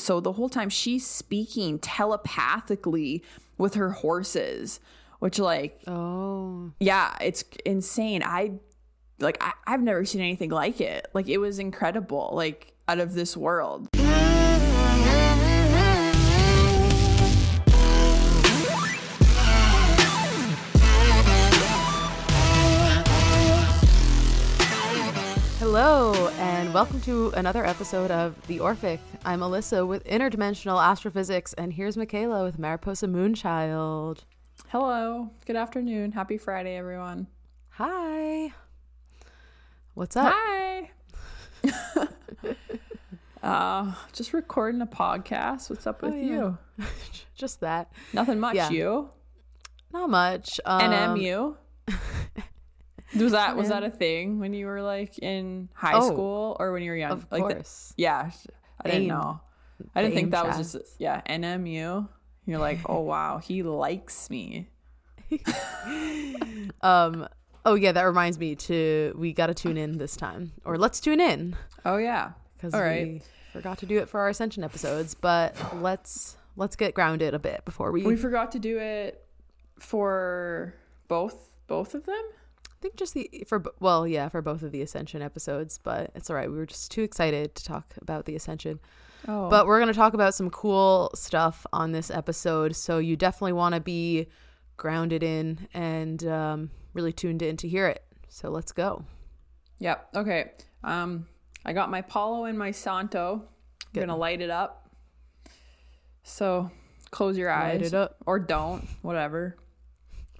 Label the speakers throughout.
Speaker 1: so the whole time she's speaking telepathically with her horses, which like
Speaker 2: Oh.
Speaker 1: yeah, it's insane. I like I, I've never seen anything like it. Like it was incredible, like out of this world.
Speaker 2: Hello, and welcome to another episode of The Orphic. I'm Alyssa with Interdimensional Astrophysics, and here's Mikayla with Mariposa Moonchild.
Speaker 1: Hello, good afternoon, happy Friday, everyone.
Speaker 2: Hi. What's up?
Speaker 1: Hi. uh, just recording a podcast. What's up with
Speaker 2: Oh, yeah.
Speaker 1: you?
Speaker 2: Just that.
Speaker 1: Nothing much.
Speaker 2: Yeah.
Speaker 1: You
Speaker 2: Not much. Um,
Speaker 1: NMU. Was that was that a thing when you were like in high
Speaker 2: Oh,
Speaker 1: school or when you were young?
Speaker 2: Of
Speaker 1: like the-
Speaker 2: course.
Speaker 1: yeah, I didn't
Speaker 2: AIM.
Speaker 1: know. I didn't
Speaker 2: The
Speaker 1: think that was just yeah NMU. You're like, oh wow, he likes me.
Speaker 2: Um. Oh yeah, that reminds me to we got to tune in this time, or let's tune in
Speaker 1: Oh yeah.
Speaker 2: because
Speaker 1: All
Speaker 2: we forgot to do it for our Ascension episodes. But let's let's get grounded a bit before we.
Speaker 1: We forgot to do it for both both of them.
Speaker 2: I think just the for well, yeah, for both of the Ascension episodes, but it's all right. We were just too excited to talk about the Ascension.
Speaker 1: Oh,
Speaker 2: But we're going to talk about some cool stuff on this episode, so you definitely want to be grounded in and um, really tuned in to hear it. So let's go.
Speaker 1: Yep. Okay. Um, I got my Palo and my Santo.
Speaker 2: Good.
Speaker 1: Gonna light it up. So close your eyes.
Speaker 2: Light it up.
Speaker 1: or don't, whatever.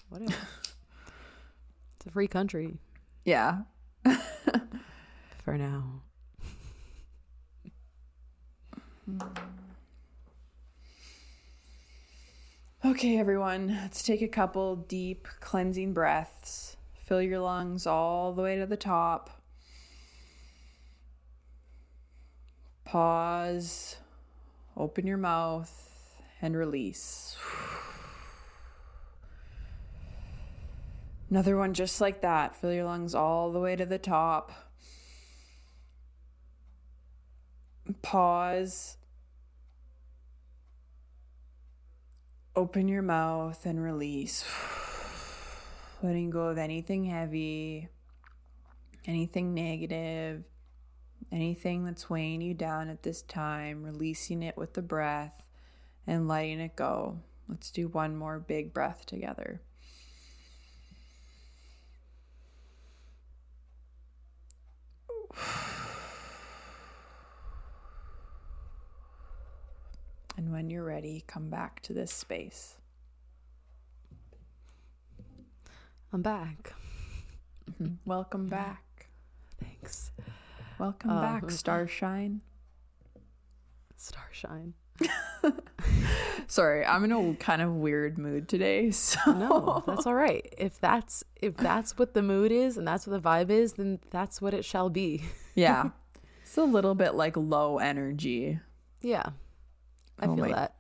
Speaker 2: Whatever. It's a free country
Speaker 1: Yeah.
Speaker 2: for now.
Speaker 1: Okay, everyone. Let's take a couple deep cleansing breaths. Fill your lungs all the way to the top. Pause. Open your mouth and release. Another one just like that. Fill your lungs all the way to the top. Pause. Open your mouth and release. Letting go of anything heavy, anything negative, anything that's weighing you down at this time, releasing it with the breath and letting it go. Let's do one more big breath together. And when you're ready, come back to this space.
Speaker 2: I'm back. Mm-hmm.
Speaker 1: Welcome back.
Speaker 2: Thanks.
Speaker 1: Welcome
Speaker 2: Oh,
Speaker 1: back. Starshine.
Speaker 2: Starshine.
Speaker 1: Sorry, I'm in a kind of weird mood today. So
Speaker 2: No, that's all right. If that's if that's what the mood is and that's what the vibe is, then that's what it shall be.
Speaker 1: yeah, it's a little bit like low energy.
Speaker 2: Yeah. I
Speaker 1: Oh
Speaker 2: feel
Speaker 1: my-
Speaker 2: that.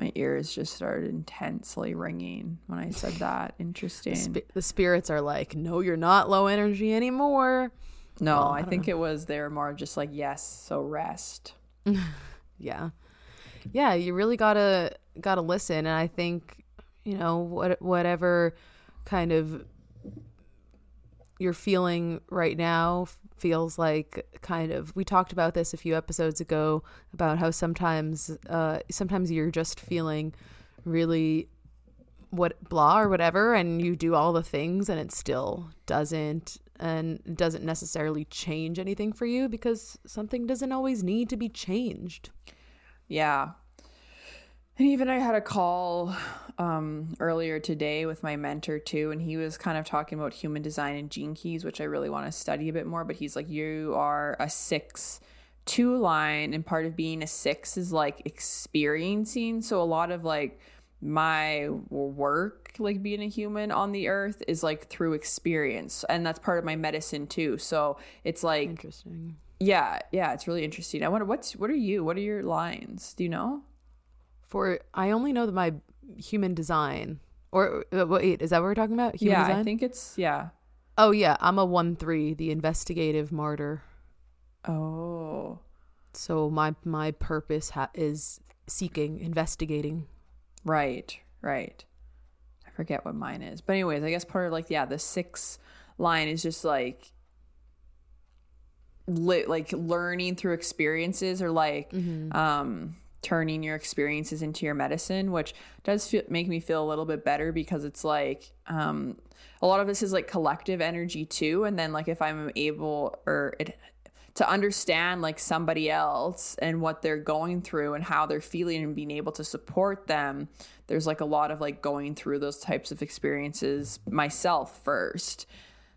Speaker 1: My ears just started intensely ringing when I said that. Interesting.
Speaker 2: Sp- the spirits are like, no, you're not low energy anymore.
Speaker 1: no,
Speaker 2: well,
Speaker 1: I,
Speaker 2: I
Speaker 1: think it was they were more just like yes, so rest.
Speaker 2: Yeah. Yeah, you really gotta gotta listen, and I think you know what whatever kind of you're feeling right now feels like kind of we talked about this a few episodes ago about how sometimes uh sometimes you're just feeling really what blah or whatever and you do all the things and it still doesn't and doesn't necessarily change anything for you because something doesn't always need to be changed
Speaker 1: Yeah. And even I had a call um, earlier today with my mentor too, and he was kind of talking about human design and gene keys, which I really want to study a bit more. But he's like, you are a six two line, and part of being a six is like experiencing. So a lot of like my work, like being a human on the earth, is like through experience, and that's part of my medicine too. So it's like
Speaker 2: interesting
Speaker 1: yeah, yeah, it's really interesting. I wonder what's what are you? What are your lines? Do you know?
Speaker 2: for I only know that my human design or uh, wait is that what we're talking about human
Speaker 1: yeah,
Speaker 2: design
Speaker 1: I think it's yeah.
Speaker 2: oh yeah I'm a one three the investigative martyr
Speaker 1: Oh,
Speaker 2: So my my purpose ha- is seeking, investigating.
Speaker 1: Right, right. I forget what mine is. But anyways, I guess part of like yeah, the six line is just like li- like learning through experiences or like um turning your experiences into your medicine, which does feel, make me feel a little bit better because it's like um a lot of this is like collective energy too. And then like if I'm able or it to understand like somebody else and what they're going through and how they're feeling and being able to support them there's like a lot of like going through those types of experiences myself first.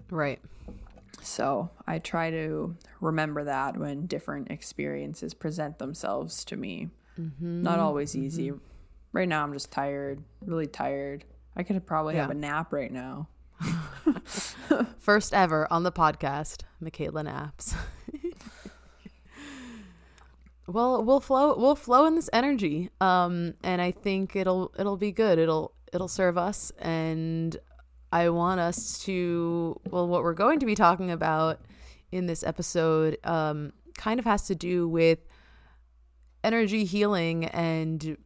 Speaker 2: Right.
Speaker 1: So i try to remember that when different experiences present themselves to me not always easy right now i'm just tired really tired i could probably have a nap right now
Speaker 2: First ever on the podcast, Mikayla Naps. well, we'll flow we'll flow in this energy. Um and I think it'll it'll be good. It'll it'll serve us and I want us to well what we're going to be talking about in this episode um kind of has to do with energy healing and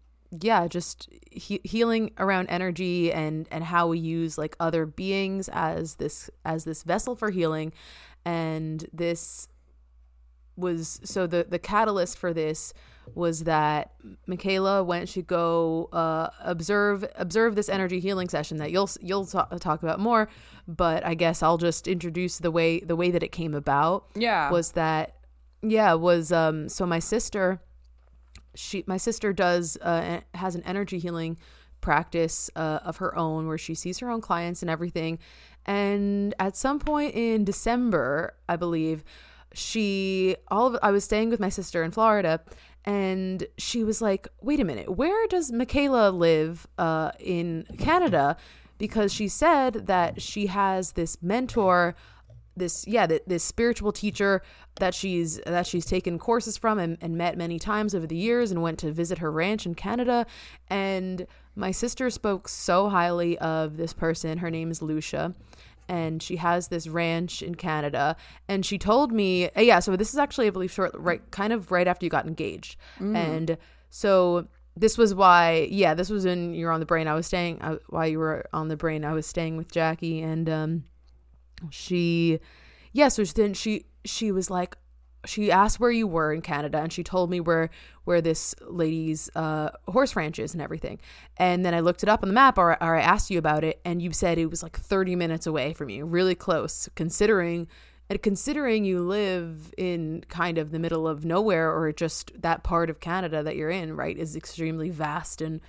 Speaker 2: yeah just he- healing around energy and and how we use like other beings as this as this vessel for healing. And this was so the the catalyst for this was that Mikayla went to go uh, observe observe this energy healing session that you'll you'll ta- talk about more, but I guess I'll just introduce the way the way that it came about
Speaker 1: yeah.
Speaker 2: was that yeah was um so my sister she my sister does uh has an energy healing practice uh, of her own where she sees her own clients and everything. And at some point in December I believe she all of I was staying with my sister in Florida and she was like wait a minute where does Mikayla live uh in Canada? Because she said that she has this mentor this yeah th- this spiritual teacher that she's that she's taken courses from and, and met many times over the years and went to visit her ranch in canada. And my sister spoke so highly of this person. Her name is Loesje and she has this ranch in canada and she told me uh, yeah so this is actually i believe short right kind of right after you got engaged. And so this was why yeah this was when you were on the brain. I was staying I, while you were on the brain i was staying with jackie and um she yeah so then she she was like she asked where you were in canada and she told me where where this lady's uh horse ranch is and everything and then i looked it up on the map or, or i asked you about it and you said it was like 30 minutes away from you really close considering and considering you live in kind of the middle of nowhere or just that part of canada that you're in right is extremely vast and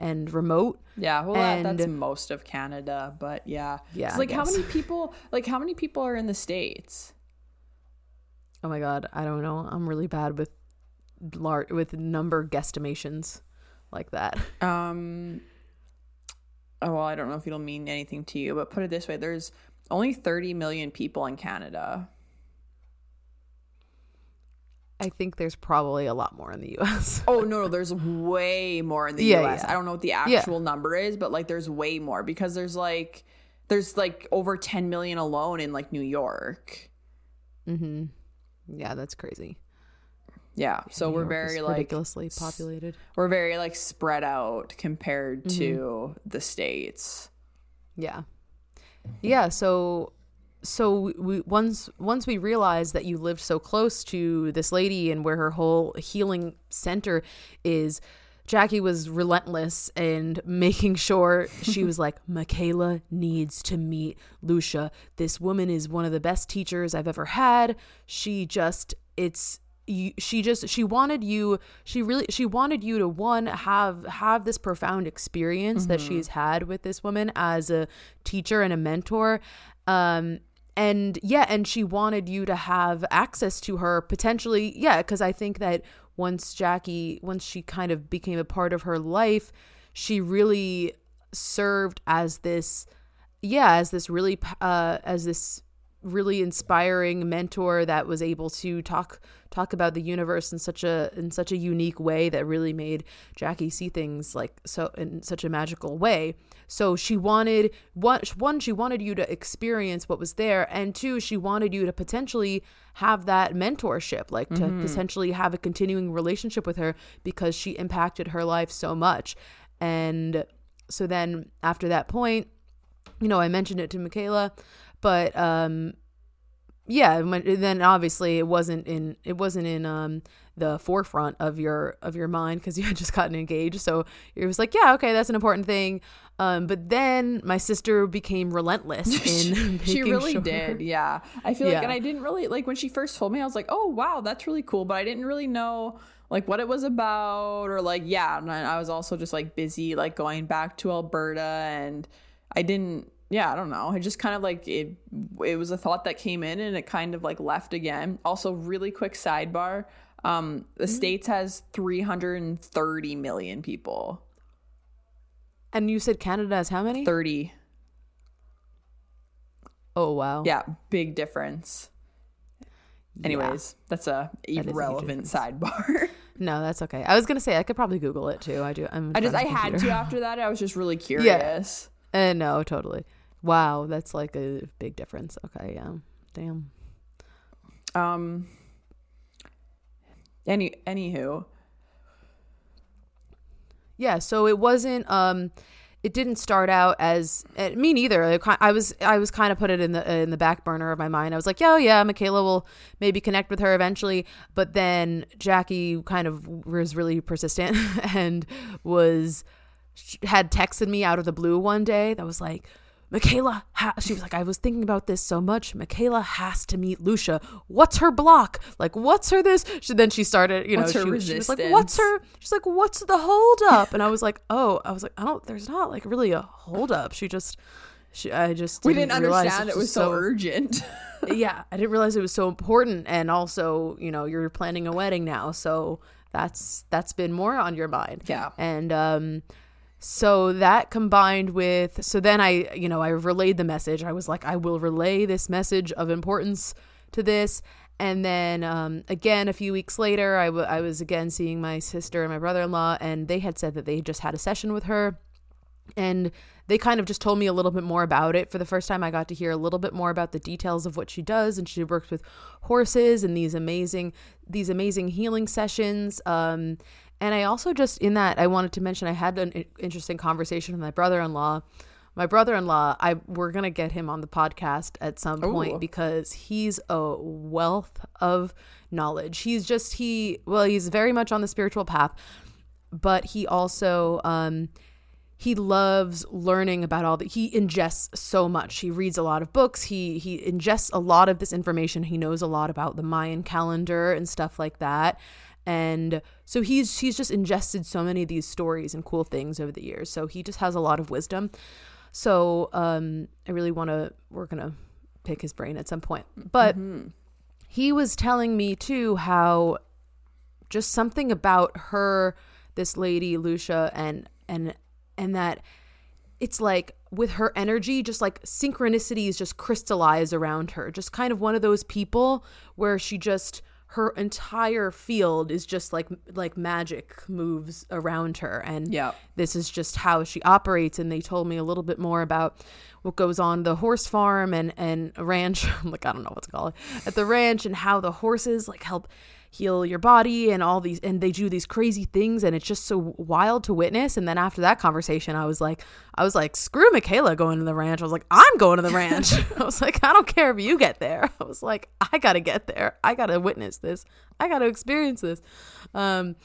Speaker 2: and remote
Speaker 1: Yeah, well,
Speaker 2: And-
Speaker 1: that's most of Canada, but yeah,
Speaker 2: Yeah,
Speaker 1: like how many people? Like how many people are in the states?
Speaker 2: Oh my god, I don't know. I'm really bad with lar- with number guesstimations like that.
Speaker 1: Um. Oh well, I don't know if it'll mean anything to you, but put it this way: there's only 30 million people in Canada.
Speaker 2: I think there's probably a lot more in the US.
Speaker 1: Oh no, no, there's way more in the
Speaker 2: Yeah,
Speaker 1: U.S.
Speaker 2: yeah.
Speaker 1: I don't know what the actual number is, but like there's way more because there's like there's like over 10 million alone in like New York.
Speaker 2: mhm. Yeah, that's crazy.
Speaker 1: Yeah, so
Speaker 2: New
Speaker 1: we're
Speaker 2: York
Speaker 1: very like
Speaker 2: ridiculously populated.
Speaker 1: we're very like spread out compared
Speaker 2: Mm-hmm.
Speaker 1: to the states.
Speaker 2: Yeah. Yeah, so so we, we once once we realized that you lived so close to this lady and where her whole healing center is Jackie was relentless and making sure she was like Mikayla needs to meet Loesje. This woman is one of the best teachers I've ever had. She just it's you, she just she wanted you she really she wanted you to one have have this profound experience that she's had with this woman as a teacher and a mentor um and yeah and she wanted you to have access to her potentially yeah because i think that once jackie once she kind of became a part of her life she really served as this yeah as this really uh as this really inspiring mentor that was able to talk talk about the universe in such a in such a unique way that really made Jackie see things like so in such a magical way. So she wanted one one she wanted you to experience what was there and two she wanted you to potentially have that mentorship like to mm-hmm. potentially have a continuing relationship with her because she impacted her life so much. And so then after that point, you know, I mentioned it to Mikayla but um yeah then obviously it wasn't in it wasn't in um the forefront of your of your mind because you had just gotten engaged so it was like yeah okay that's an important thing um but then my sister became relentless in
Speaker 1: she really sure. did yeah i feel yeah. like and i didn't really like when she first told me i was like oh wow that's really cool but i didn't really know like what it was about or like yeah and i was also just like busy like going back to alberta and i didn't yeah, I don't know. I just kind of like it it was a thought that came in and it kind of like left again. Also, really quick sidebar. Um, the mm-hmm. States has 330 million people.
Speaker 2: And you said Canada has how many?
Speaker 1: 30.
Speaker 2: Oh wow.
Speaker 1: Yeah, big difference. Anyways, yeah. that's a irrelevant sidebar.
Speaker 2: no, that's okay. I was gonna say I could probably Google it too. I do. I'm
Speaker 1: I just I had to after that. I was just really curious.
Speaker 2: Yeah. Uh, no, totally. Wow, that's like a big difference. Okay, yeah. Damn.
Speaker 1: Um any anywho.
Speaker 2: Yeah, so it wasn't um it didn't start out as uh, me neither. I was I was kind of put it in the in the back burner of my mind. I was like, "Oh yeah, Mikayla will maybe connect with her eventually." But then Jackie kind of was really persistent and was had texted me out of the blue one day that was like, Mikayla, ha- she was like, I was thinking about this so much. Mikayla has to meet Loesje. What's her block? Like, what's her this? She, then she started, you know, she, she, was like, what's her? She's like, what's the holdup? And I was like, oh, I was like, I don't, there's not like really a holdup. She just, she, I just,
Speaker 1: didn't we didn't understand it was, so, so urgent.
Speaker 2: yeah, I didn't realize it was so important. And also, you know, you're planning a wedding now. So that's, that's been more on your mind.
Speaker 1: Yeah.
Speaker 2: And, um, so that combined with, so then I, you know, I relayed the message. I was like, I will relay this message of importance to this. And then um, again, a few weeks later, I, w- I was again seeing my sister and my brother in law, and they had said that they just had a session with her. And they kind of just told me a little bit more about it. For the first time, I got to hear a little bit more about the details of what she does, and she works with horses and these amazing, these amazing healing sessions. Um, and I also just in that I wanted to mention I had an interesting conversation with my brother-in-law. My brother-in-law, I we're going to get him on the podcast at some point because he's a wealth of knowledge. He's just he well, he's very much on the spiritual path, but he also um he loves learning about all that he ingests so much. He reads a lot of books. He he ingests a lot of this information. He knows a lot about the mayan calendar and stuff like that and so he's he's just ingested so many of these stories and cool things over the years. So he just has a lot of wisdom. So um i really want to we're gonna pick his brain at some point. But mm-hmm. he was telling me too how just something about her this lady Loesje and and and that it's like with her energy just like synchronicities just crystallize around her. Just kind of one of those people where she just her entire field is just like like magic moves around her. And
Speaker 1: yeah.
Speaker 2: this is just how she operates. And they told me a little bit more about what goes on the horse farm and and ranch. I'm like I don't know what to call it. At the ranch and how the horses like help heal your body and all these and they do these crazy things and it's just so wild to witness. And then after that conversation I was like I was like screw Michaela going to the ranch. I was like I'm going to the ranch. I was like I don't care if you get there. I was like I got to get there. I got to witness this. I got to experience this. Um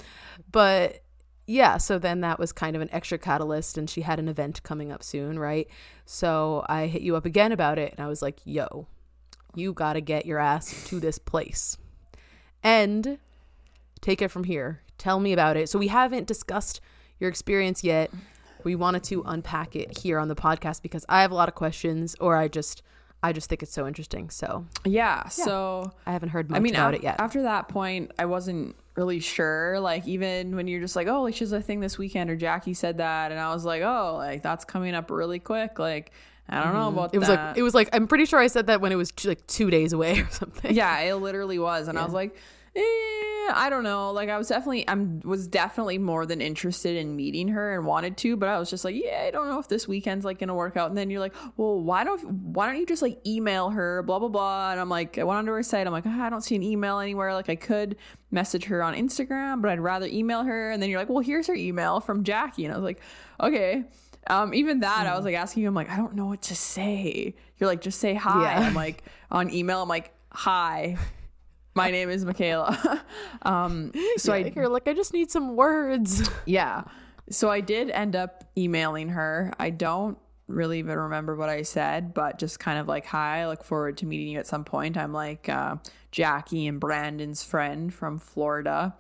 Speaker 2: but yeah, so then that was kind of an extra catalyst, and she had an event coming up soon, right? So I hit you up again about it, and I was like, yo, you got to get your ass to this place and take it from here. Tell me about it. So we haven't discussed your experience yet. We wanted to unpack it here on the podcast because I have a lot of questions or I just I just think it's so interesting. So
Speaker 1: yeah, yeah. so
Speaker 2: I haven't heard much I mean, about af- it yet.
Speaker 1: After that point, I wasn't really sure. Like even when you're just like, oh, like she's a thing this weekend, or Jackie said that, and I was like, oh, like that's coming up really quick. Like I don't know about
Speaker 2: It was
Speaker 1: that.
Speaker 2: like it was like I'm pretty sure I said that when it was like two days away or something.
Speaker 1: yeah, it literally was, and I was like, eh, I don't know. Like I was definitely, I'm was definitely more than interested in meeting her and wanted to, but I was just like, yeah, I don't know if this weekend's like gonna work out. And then you're like, well, why don't why don't you just like email her, blah blah blah. And I'm like, I went onto her site. I'm like, "Ah, I don't see an email anywhere. Like I could message her on Instagram, but I'd rather email her. And then you're like, well, here's her email from Jackie, and I was like, okay. Um, even that, I was like asking you, I'm like, I don't know what to say. You're like, just say hi.
Speaker 2: Yeah.
Speaker 1: I'm like, on email, I'm like, hi. My name is Mikayla. um, so
Speaker 2: Yeah,
Speaker 1: I,
Speaker 2: you're like I just need some words.
Speaker 1: yeah. So I did end up emailing her. I don't really even remember what I said, but just kind of like, hi, I look forward to meeting you at some point. I'm like uh, Jackie and Brandon's friend from Florida.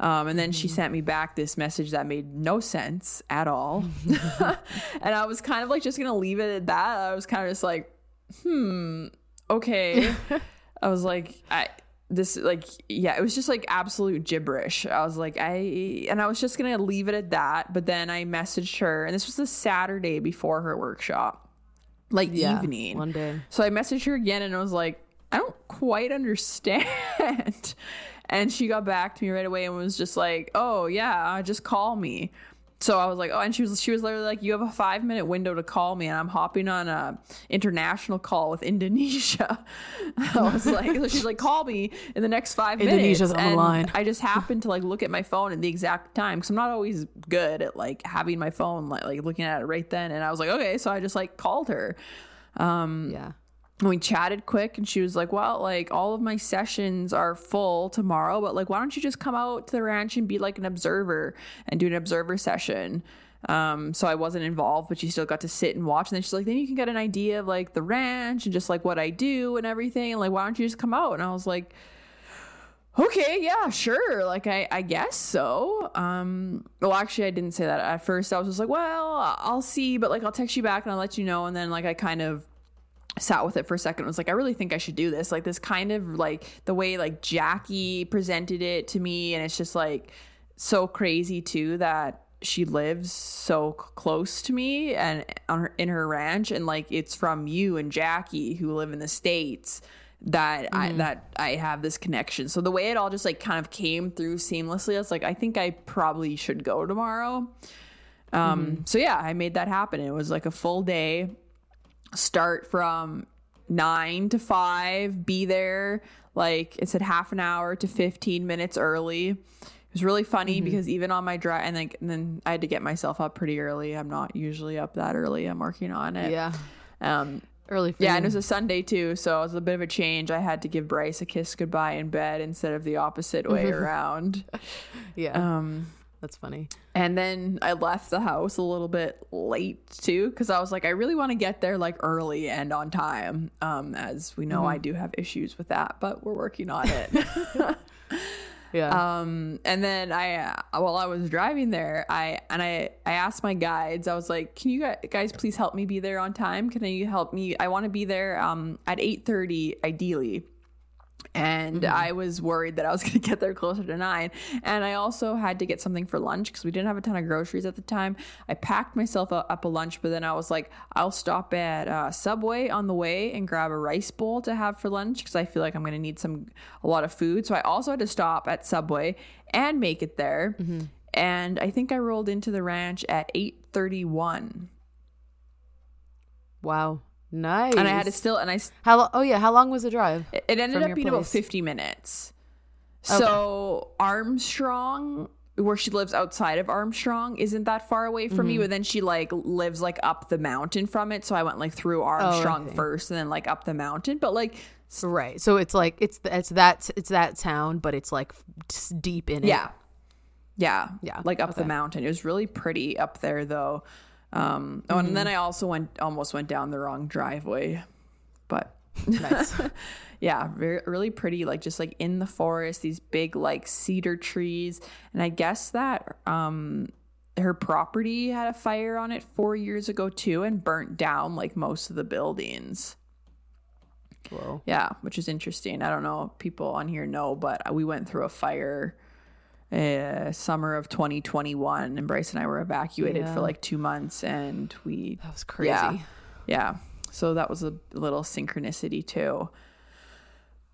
Speaker 1: Um, and then she sent me back this message that made no sense at all. and I was kind of like just going to leave it at that. I was kind of just like, hmm, okay. I was like, I this like yeah, it was just like absolute gibberish. I was like, I and I was just gonna leave it at that. But then I messaged her, and this was the Saturday before her workshop, like evening.
Speaker 2: one day.
Speaker 1: So I messaged her again, and I was like, I don't quite understand. And she got back to me right away and was just like, Oh yeah, uh, just call me. So I was like, oh, and she was she was literally like, you have a five minute window to call me, and I'm hopping on a international call with Indonesia. I was like, so she's like, call me in the next five
Speaker 2: Indonesia's
Speaker 1: minutes.
Speaker 2: on the line.
Speaker 1: I just happened to like look at my phone at the exact time because I'm not always good at like having my phone like, like looking at it right then. And I was like, okay, so I just like called her.
Speaker 2: Um, yeah.
Speaker 1: And we chatted quick and she was like well like all of my sessions are full tomorrow but like why don't you just come out to the ranch and be like an observer and do an observer session? Um so i wasn't involved but she still got to sit and watch and then she's like then you can get an idea of like the ranch and just like what i do and everything and like why don't you just come out? And i was like okay yeah sure like i i guess so. Um well actually i didn't say that at first. I was just like well i'll see but like i'll text you back and i'll let you know and then like i kind of sat with it for a second and was like i really think i should do this like this kind of like the way like jackie presented it to me and it's just like so crazy too that she lives so close to me and on her in her ranch and like it's from you and jackie who live in the states that I that I have this connection. So the way it all just like kind of came through seamlessly, I was like, I think I probably should go tomorrow. Um, so yeah, I made that happen. It was like a full day start from nine to five, be there like it said half an hour to 15 minutes early. It was really funny because even on my drive, and, like, and then I had to get myself up pretty early. I'm not usually up that early. I'm working on it.
Speaker 2: Yeah.
Speaker 1: Um,
Speaker 2: Early for
Speaker 1: yeah,
Speaker 2: you.
Speaker 1: and it was a Sunday too, so it was a bit of a change. I had to give Bryce a kiss goodbye in bed instead of the opposite way around.
Speaker 2: yeah.
Speaker 1: Um,
Speaker 2: That's funny.
Speaker 1: And then I left the house a little bit late too, because I was like, I really want to get there like early and on time. Um, as we know, I do have issues with that, but we're working on it.
Speaker 2: Yeah.
Speaker 1: um, and then I, uh, while I was driving there, I and I, I asked my guides. I was like, "Can you guys please help me be there on time? Can you help me? I want to be there um at eight thirty, ideally." And I was worried that I was going to get there closer to nine. And I also had to get something for lunch because we didn't have a ton of groceries at the time. I packed myself up a lunch, but then I was like, I'll stop at uh, Subway on the way and grab a rice bowl to have for lunch because I feel like I'm going to need some a lot of food. So I also had to stop at Subway and make it there. And I think I rolled into the ranch at eight thirty one,
Speaker 2: wow. Nice.
Speaker 1: and I had to still and I
Speaker 2: How lo- Oh yeah, how long was the drive?
Speaker 1: It it ended up being about 50 minutes. So Armstrong, where she lives outside of Armstrong, isn't that far away from
Speaker 2: Mm-hmm.
Speaker 1: me. But then she like lives like up the mountain from it. So I went like through Armstrong
Speaker 2: Oh, okay.
Speaker 1: first and then like up the mountain. But like,
Speaker 2: Right. So it's like it's it's that it's that town, but it's like deep in it.
Speaker 1: yeah. Yeah.
Speaker 2: Yeah,
Speaker 1: Like up the mountain. It was really pretty up there though. Um, oh, and then
Speaker 2: Mm-hmm.
Speaker 1: I also went almost went down the wrong driveway. But
Speaker 2: Nice.
Speaker 1: yeah very really pretty like just like in the forest these big like cedar trees and i guess that um her property had a fire on it four years ago too and burnt down like most of the buildings
Speaker 2: Whoa.
Speaker 1: yeah which is interesting i don't know if people on here know but we went through a fire uh, summer of 2021 and bryce and i were evacuated
Speaker 2: Yeah.
Speaker 1: for like two months and we
Speaker 2: That was crazy.
Speaker 1: yeah yeah. So that was a little synchronicity too.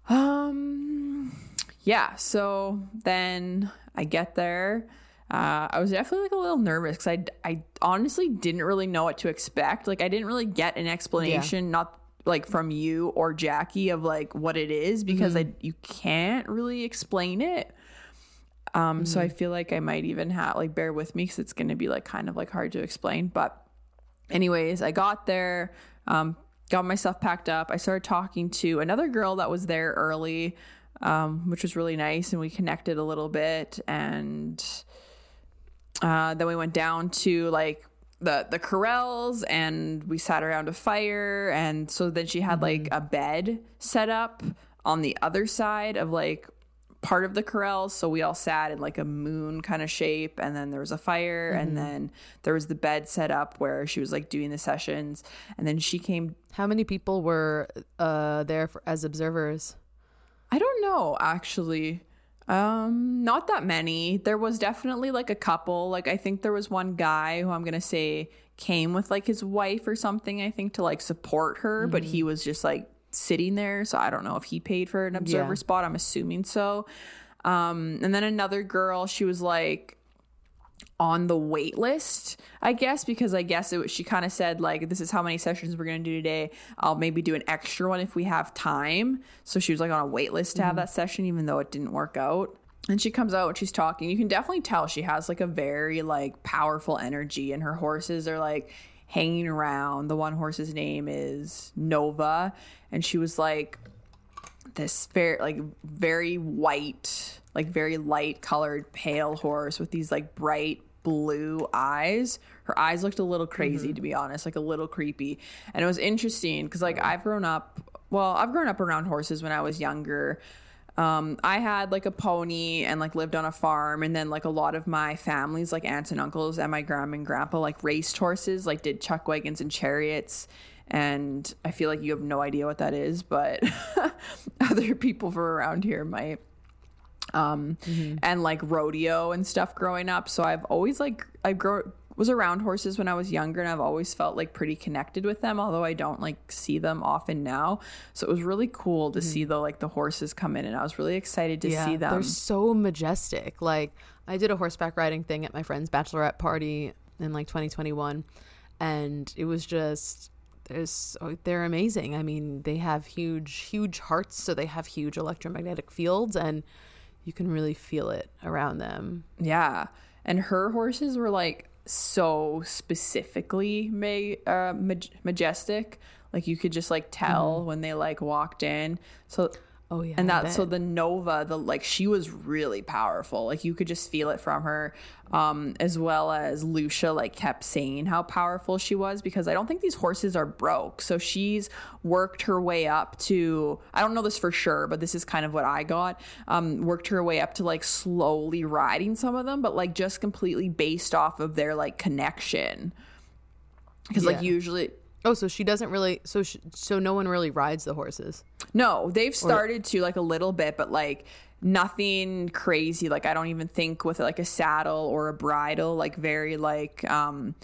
Speaker 1: Um, yeah. So then I get there. Uh, I was definitely like a little nervous because I, I honestly didn't really know what to expect. Like I didn't really get an explanation, not like from you or Jackie of like what it is because I you can't really explain it. Um, so I feel like I might even have like bear with me because it's going to be like kind of like hard to explain. But anyways, I got there, um, got myself packed up. I started talking to another girl that was there early, um, which was really nice, and we connected a little bit. And uh, then we went down to like the the corrals, and we sat around a fire. And so then she had like a bed set up on the other side of like part of the corrals so we all sat in like a moon kind of shape and then there was a fire and then there was the bed set up where she was like doing the sessions and then she came
Speaker 2: How many people were uh, there for, as observers?
Speaker 1: I don't know actually. Um not that many. There was definitely like a couple. Like I think there was one guy who I'm to say came with like his wife or something I think to like support her, but he was just like sitting there, so I don't know if he paid for an observer
Speaker 2: Yeah.
Speaker 1: spot. I'm assuming so. Um and then another girl, she was like on the wait list, I guess, because I guess it was, she kind of said like, "This is how many sessions we're gonna do today. I'll maybe do an extra one if we have time." So she was like on a wait list to have that session, even though it didn't work out. And she comes out and she's talking. You can definitely tell she has like a very like powerful energy, and her horses are like hanging around. The one horse's name is Nova, and she was like this very like very white like very light colored pale horse with these like bright blue eyes. Her eyes looked a little crazy mm-hmm. to be honest like a little creepy. And it was interesting because like i've grown up well i've grown up around horses when i was younger um, I had like a pony and like lived on a farm, and then like a lot of my families, like aunts and uncles, and my grandma and grandpa, like raced horses, like did chuck wagons and chariots. And I feel like you have no idea what that is, but other people from around here might. Um, and like rodeo and stuff growing up. So I've always like I grow was around horses when I was younger, and I've always felt like pretty connected with them. Although I don't like see them often now, so it was really cool to mm-hmm. see the like the horses come in, and I was really excited to see them.
Speaker 2: They're so majestic. Like I did a horseback riding thing at my friend's bachelorette party in like 2021 and it was just there's they're amazing. I mean, they have huge huge hearts, so they have huge electromagnetic fields and you can really feel it around them.
Speaker 1: Yeah. And her horses were like so specifically ma- uh, maj- majestic. Like you could just like tell when they like walked in. So
Speaker 2: Oh yeah.
Speaker 1: and that so the Nova, the like she was really powerful. Like you could just feel it from her. Um, as well as Loesje like kept saying how powerful she was because I don't think these horses are broke. So she's worked her way up to I don't know this for sure, but this is kind of what I got. Um, worked her way up to like slowly riding some of them, but like just completely based off of their like connection. Because like usually
Speaker 2: Oh, so she doesn't really so sh so no one really rides the horses.
Speaker 1: No, they've started to like a little bit, but like nothing crazy. Like I don't even think with like a saddle or a bridle, like very like um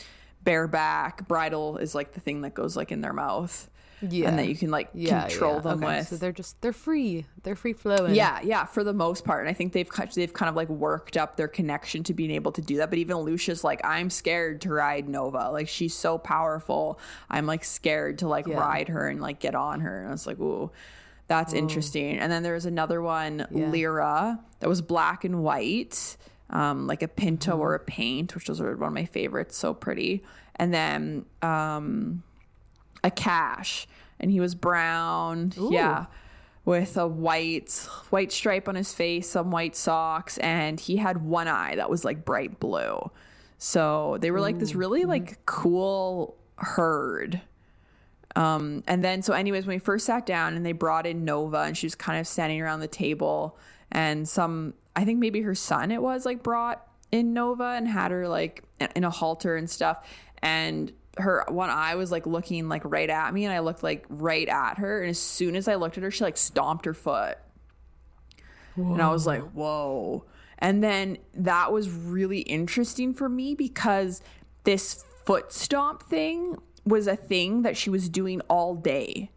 Speaker 1: bareback. Bridle is like the thing that goes like in their mouth.
Speaker 2: Yeah.
Speaker 1: And that you can like
Speaker 2: Yeah,
Speaker 1: control
Speaker 2: yeah.
Speaker 1: them
Speaker 2: Okay,
Speaker 1: with.
Speaker 2: So they're just they're free. They're free flowing.
Speaker 1: Yeah, yeah, for the most part. And I think they've they've kind of like worked up their connection to being able to do that. But even Loesje's like, I'm scared to ride Nova. Like she's so powerful. I'm like scared to like
Speaker 2: Yeah.
Speaker 1: ride her and like get on her. And I was like, ooh, that's interesting. And then there was another one. Lyra, that was black and white. Um, like a pinto or a paint, which was one of my favorites, so pretty. And then um, a cash, and he was brown. Yeah, with a white white stripe on his face, some white socks, and he had one eye that was like bright blue. So they were like this really like cool herd. Um, and then so anyways, when we first sat down and they brought in Nova and she was kind of standing around the table and some I think maybe her son it was like brought in Nova and had her like in a halter and stuff and her one eye was like looking like right at me and I looked like right at her and as soon as I looked at her she like stomped her foot and I was like, whoa. And then that was really interesting for me because this foot stomp thing was a thing that she was doing all day.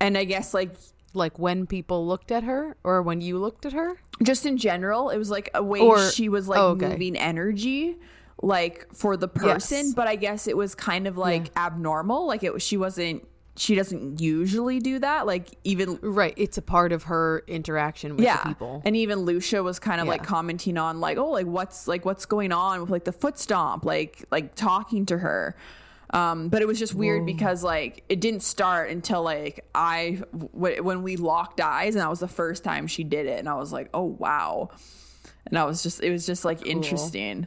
Speaker 1: And I guess like
Speaker 2: like when people looked at her or when you looked at her?
Speaker 1: just in general, it was like a way
Speaker 2: Or-
Speaker 1: she was like
Speaker 2: oh, okay.
Speaker 1: moving energy like for the person,
Speaker 2: Yes.
Speaker 1: but I guess it was kind of like abnormal. Like it she wasn't she doesn't usually do that. Like even
Speaker 2: Right. It's a part of her interaction with
Speaker 1: yeah
Speaker 2: people.
Speaker 1: and even Loesje was kind of like commenting on like oh like what's like what's going on with like the foot stomp like like talking to her um but it was just weird because like it didn't start until like i w- when we locked eyes and that was the first time she did it and i was like oh wow and i was just it was just like interesting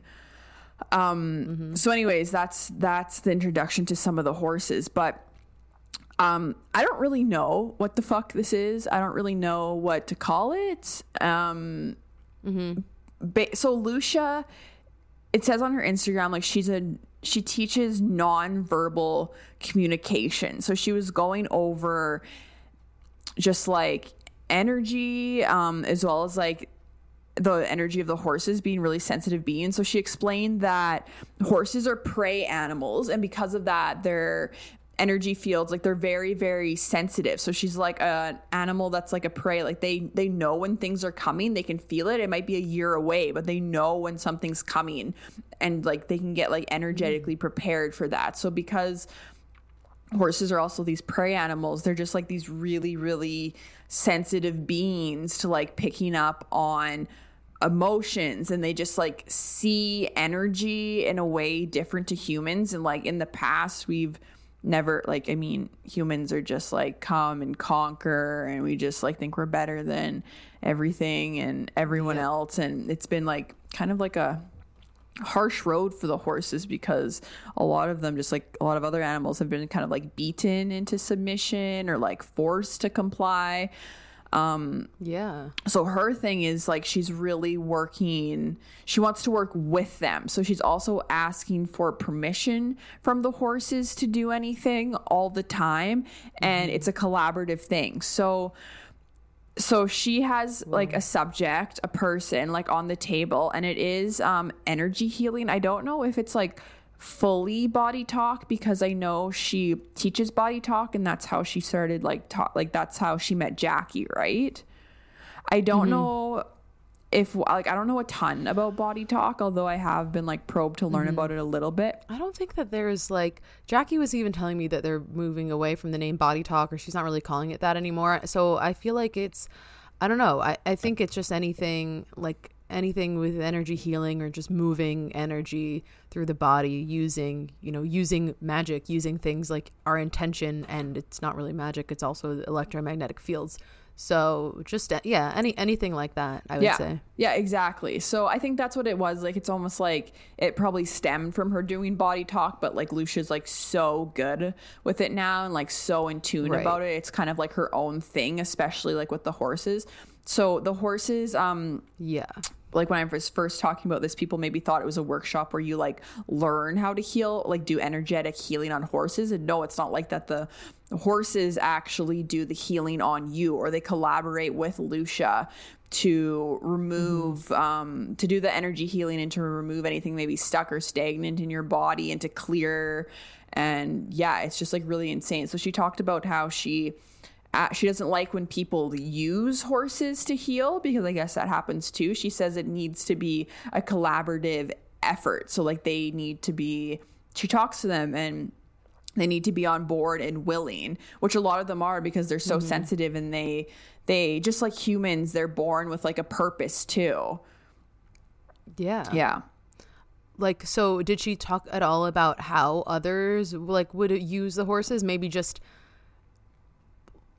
Speaker 1: um so anyways that's that's the introduction to some of the horses but um, I don't really know what the fuck this is. I don't really know what to call it. Um, ba- so Loesje, it says on her Instagram like she's a she teaches nonverbal communication. So she was going over just like energy, um, as well as like the energy of the horses being really sensitive beings. So she explained that horses are prey animals, and because of that, their energy fields like they're very very sensitive. So she's like an animal that's like a prey. Like they they know when things are coming. They can feel it. It might be a year away but they know when something's coming and like they can get like energetically prepared for that. So because horses are also these prey animals they're just like these really really sensitive beings to like picking up on emotions and they just like see energy in a way different to humans. And like in the past we've never like i mean humans are just like come and conquer and we just like think we're better than everything and everyone else. And it's been like kind of like a harsh road for the horses because a lot of them just like a lot of other animals have been kind of like beaten into submission or like forced to comply
Speaker 2: Yeah.
Speaker 1: so her thing is like she's really working she wants to work with them. So she's also asking for permission from the horses to do anything all the time and it's a collaborative thing. So so she has like a subject a person like on the table and it is um energy healing. I don't know if it's like fully body talk because i know she teaches body talk and that's how she started like talk like that's how she met jackie right i don't mm-hmm. know if like i don't know a ton about body talk although i have been like probed to learn mm-hmm. about it a little bit
Speaker 2: I don't think that there's like Jackie was even telling me that they're moving away from the name body talk or she's not really calling it that anymore. So I feel like it's I don't know. I, I think it's just anything like anything with energy healing or just moving energy through the body using, you know, using magic, using things like our intention and it's not really magic, it's also electromagnetic fields. So just yeah, any anything like that, I would
Speaker 1: yeah.
Speaker 2: say.
Speaker 1: Yeah, exactly. So I think that's what it was. Like it's almost like it probably stemmed from her doing body talk, but like Loesje's like so good with it now and like so in tune
Speaker 2: Right.
Speaker 1: about it. It's kind of like her own thing, especially like with the horses. So the horses, um,
Speaker 2: Yeah.
Speaker 1: Like when I was first talking about this, people maybe thought it was a workshop where you like learn how to heal, like do energetic healing on horses. And no, it's not like that. The horses actually do the healing on you, or they collaborate with Loesje to remove, um, to do the energy healing and to remove anything maybe stuck or stagnant in your body and to clear. And yeah, it's just like really insane. So she talked about how she uh, she doesn't like when people use horses to heal because I guess that happens too. She says it needs to be a collaborative effort. So, like, they need to be, she talks to them and they need to be on board and willing, which a lot of them are because they're so sensitive and they, they just like humans, they're born with like a purpose too.
Speaker 2: Yeah.
Speaker 1: Yeah.
Speaker 2: like so did she talk at all about how others like would use the horses maybe just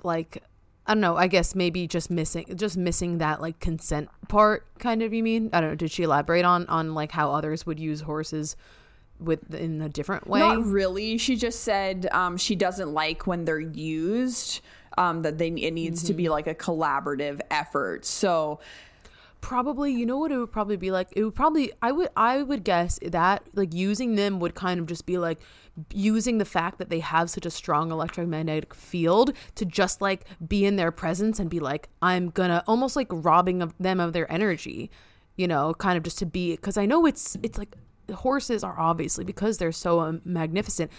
Speaker 2: like i don't know i guess maybe just missing just missing that like consent part kind of you mean i don't know did she elaborate on on like how others would use horses with in a different way
Speaker 1: Not really. She just said um, she doesn't like when they're used. Um, that they it needs to be like a collaborative effort. So
Speaker 2: probably you know what it would probably be like it would probably i would i would guess that like using them would kind of just be like using the fact that they have such a strong electromagnetic field to just like be in their presence and be like i'm gonna almost like robbing of them of their energy you know kind of just to be because i know it's it's like horses are obviously because they're so um, magnificent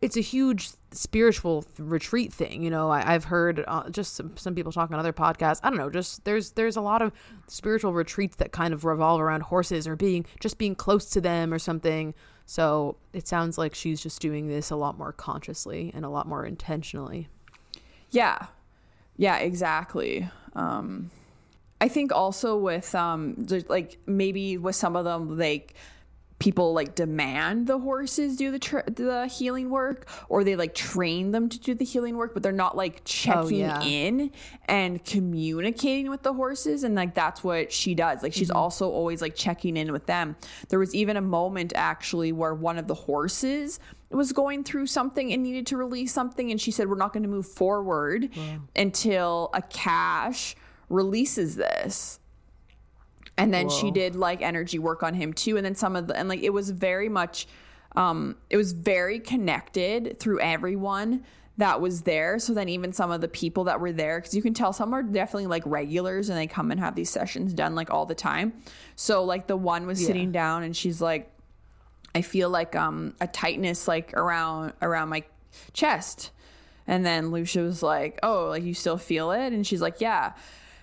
Speaker 2: it's a huge spiritual th- retreat thing you know? I, have heard uh, just some, some people talking on other podcasts i don't know just there's there's a lot of spiritual retreats that kind of revolve around horses or being just being close to them or something so it sounds like she's just doing this a lot more consciously and a lot more intentionally.
Speaker 1: Yeah. Yeah exactly. Um I think also with um like maybe with some of them like people like demand the horses do the tr- the healing work or they like train them to do the healing work but they're not like oh, checking oh, yeah. in and communicating with the horses and like that's what she does like she's mm-hmm. also always like checking in with them there was even a moment actually where one of the horses was going through something and needed to release something and she said we're not going to move forward wow. until a cache releases this and then Whoa. she did like energy work on him too. And then some of the and like it was very much um it was very connected through everyone that was there. So then even some of the people that were there because you can tell some are definitely like regulars and they come and have these sessions done like all the time. So like the one was yeah. sitting down and she's like i feel like um a tightness like around around my chest. And then Loesje was like oh like you still feel it? And she's like yeah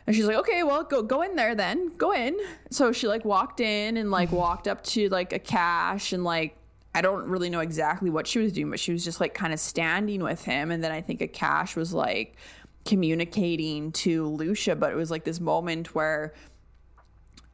Speaker 1: and she's like, okay, well, go go in there then. Go in. So she like walked in and like mm-hmm. walked up to like a cache and like I don't really know exactly what she was doing, but she was just like kind of standing with him. And then I think a cache was like communicating to Loesje, but it was like this moment where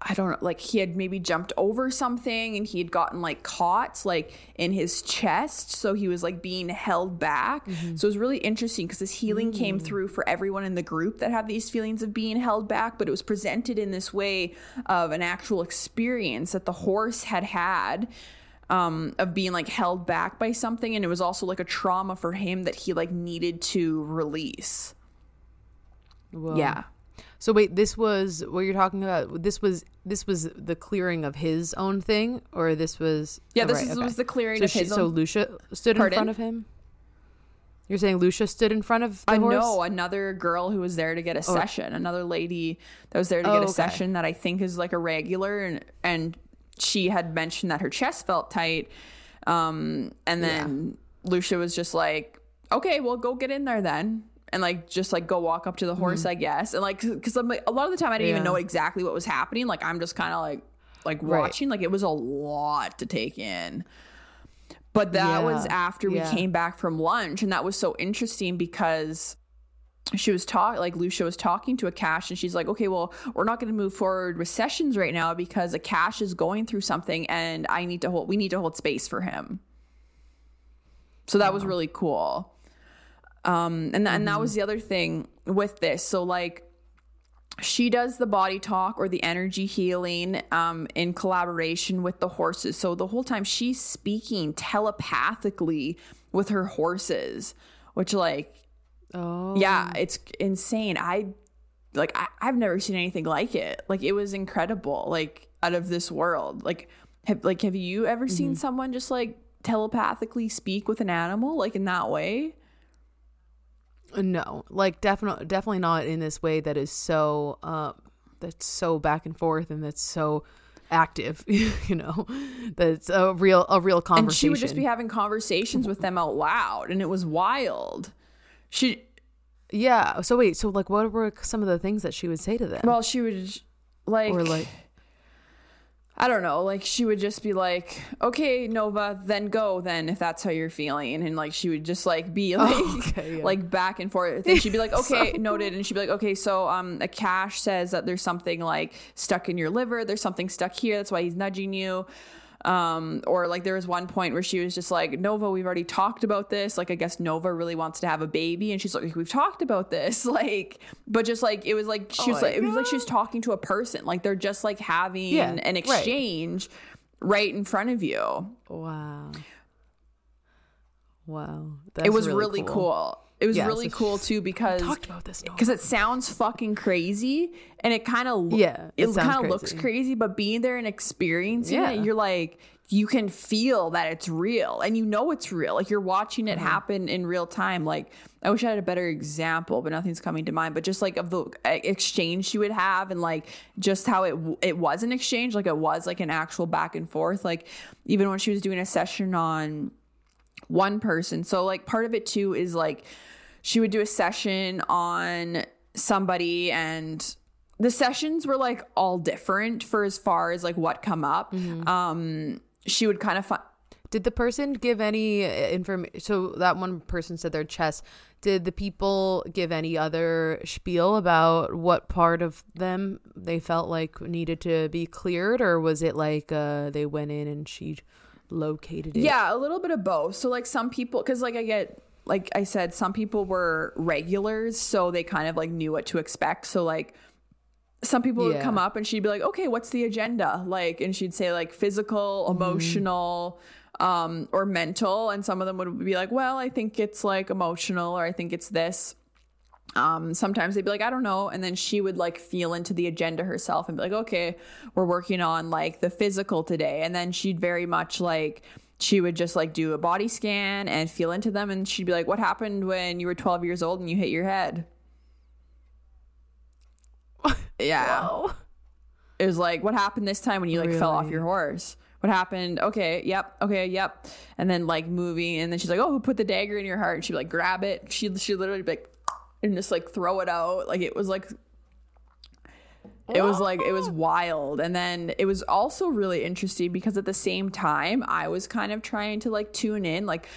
Speaker 1: I don't know, like he had maybe jumped over something and he had gotten like caught like in his chest. So he was like being held back. Mm-hmm. So it was really interesting because this healing mm. came through for everyone in the group that had these feelings of being held back, but it was presented in this way of an actual experience that the horse had had um, of being like held back by something. And it was also like a trauma for him that he like needed to release. Whoa. Yeah.
Speaker 2: So wait, this was what you're talking about. This was this was the clearing of his own thing, or this was
Speaker 1: yeah. Oh, this right, is, okay. was the clearing
Speaker 2: so
Speaker 1: of his.
Speaker 2: She, so Loesje stood Pardon? in front of him. You're saying Loesje stood in front of the uh, horse? No,
Speaker 1: another girl who was there to get a oh. session. Another lady that was there to get oh, a okay. session that I think is like a regular, and and she had mentioned that her chest felt tight. Um, and then yeah. Loesje was just like, "Okay, well, go get in there then." And like just like go walk up to the horse, mm-hmm. I guess. And like, because like, a lot of the time I didn't yeah. even know exactly what was happening. Like I'm just kind of like like watching. Right. Like it was a lot to take in. But that yeah. was after we yeah. came back from lunch, and that was so interesting because she was talking like Loesje was talking to a cache and she's like okay well we're not going to move forward with sessions right now because a cache is going through something and i need to hold we need to hold space for him so that was really cool um, and, th- mm-hmm. and that was mm-hmm. the other thing with this. So, like, she does the body talk or the energy healing um, in collaboration with the horses. So, the whole time she's speaking telepathically with her horses, which, like, oh, yeah, it's insane. I like, I, I've never seen anything like it. Like, it was incredible, like, out of this world. Like, have, like, have you ever mm-hmm. seen someone just like telepathically speak with an animal, like, in that way?
Speaker 2: No, like definitely, definitely not in this way that is so, uh, that's so back and forth and that's so active. you know, that's a real, a real conversation. And she
Speaker 1: would just be having conversations with them out loud, and it was wild. She,
Speaker 2: yeah. So wait, so like, what were some of the things that she would say to them?
Speaker 1: Well, she would like, or like I don't know, like she would just be like, "Okay, Nova, then go then if that's how you're feeling." And like she would just like be oh, like oh, okay, yeah. like back and forth. And she'd be like, "Okay, so noted." And she'd be like, "Okay, so um a cache says that there's something like stuck in your liver, there's something stuck here, that's why he's nudging you." Um, or like there was one point where she was just like, Nova, we've already talked about this. Like, I guess Nova really wants to have a baby. And she's like, we've talked about this. Like, but just like, it was like, she oh was like, God. it was like she was talking to a person. Like, they're just like having yeah, an exchange right. right. in front of you.
Speaker 2: Wow. Wow.
Speaker 1: That's it was really, really cool. cool. It was
Speaker 2: Yeah,
Speaker 1: really
Speaker 2: so
Speaker 1: cool too because
Speaker 2: talked about this,
Speaker 1: because it sounds fucking crazy and it kind of
Speaker 2: Yeah,
Speaker 1: it,
Speaker 2: it
Speaker 1: kind of looks
Speaker 2: crazy.
Speaker 1: but being there and experiencing
Speaker 2: Yeah.
Speaker 1: it you're like you can feel that it's real and you know it's real like you're watching
Speaker 2: Mm-hmm.
Speaker 1: it happen in real time like i wish i had a better example but nothing's coming to mind but just like of the uh, exchange she would have and like just how it it was an exchange like it was like an actual back and forth like even when she was doing a session on one person. So like part of it too is like she would do a session on somebody and the sessions were like all different for as far as like what come up. Um she would kind of find
Speaker 2: Did the person give any information? So that one person said their chest. Did the people give any other spiel about what part of them they felt like needed to be cleared, or was it like uh, they went in and she located it?
Speaker 1: Yeah, a little bit of both. So like some people cuz like I get like I said some people were regulars so they kind of like knew what to expect. So like some people would come up and she'd be like, "Okay, what's the agenda?" Like and she'd say like physical,
Speaker 2: Mm-hmm.
Speaker 1: emotional, um or mental and some of them would be like, "Well, I think it's like emotional or I think it's this." um sometimes they'd be like i don't know and then she would like feel into the agenda herself and be like okay we're working on like the physical today and then she'd very much like she would just like do a body scan and feel into them and she'd be like what happened when you were 12 years old and you hit your head? Yeah.
Speaker 2: Oh.
Speaker 1: it was like what happened this time when you like fell off your horse? What happened? Okay yep okay yep. And then like moving and then she's like oh who put the dagger in your heart? And she'd like grab it. She she literally be like and just like throw it out. Like it was like it was like it was wild and then it was also really interesting because at the same time i was kind of trying to like tune in like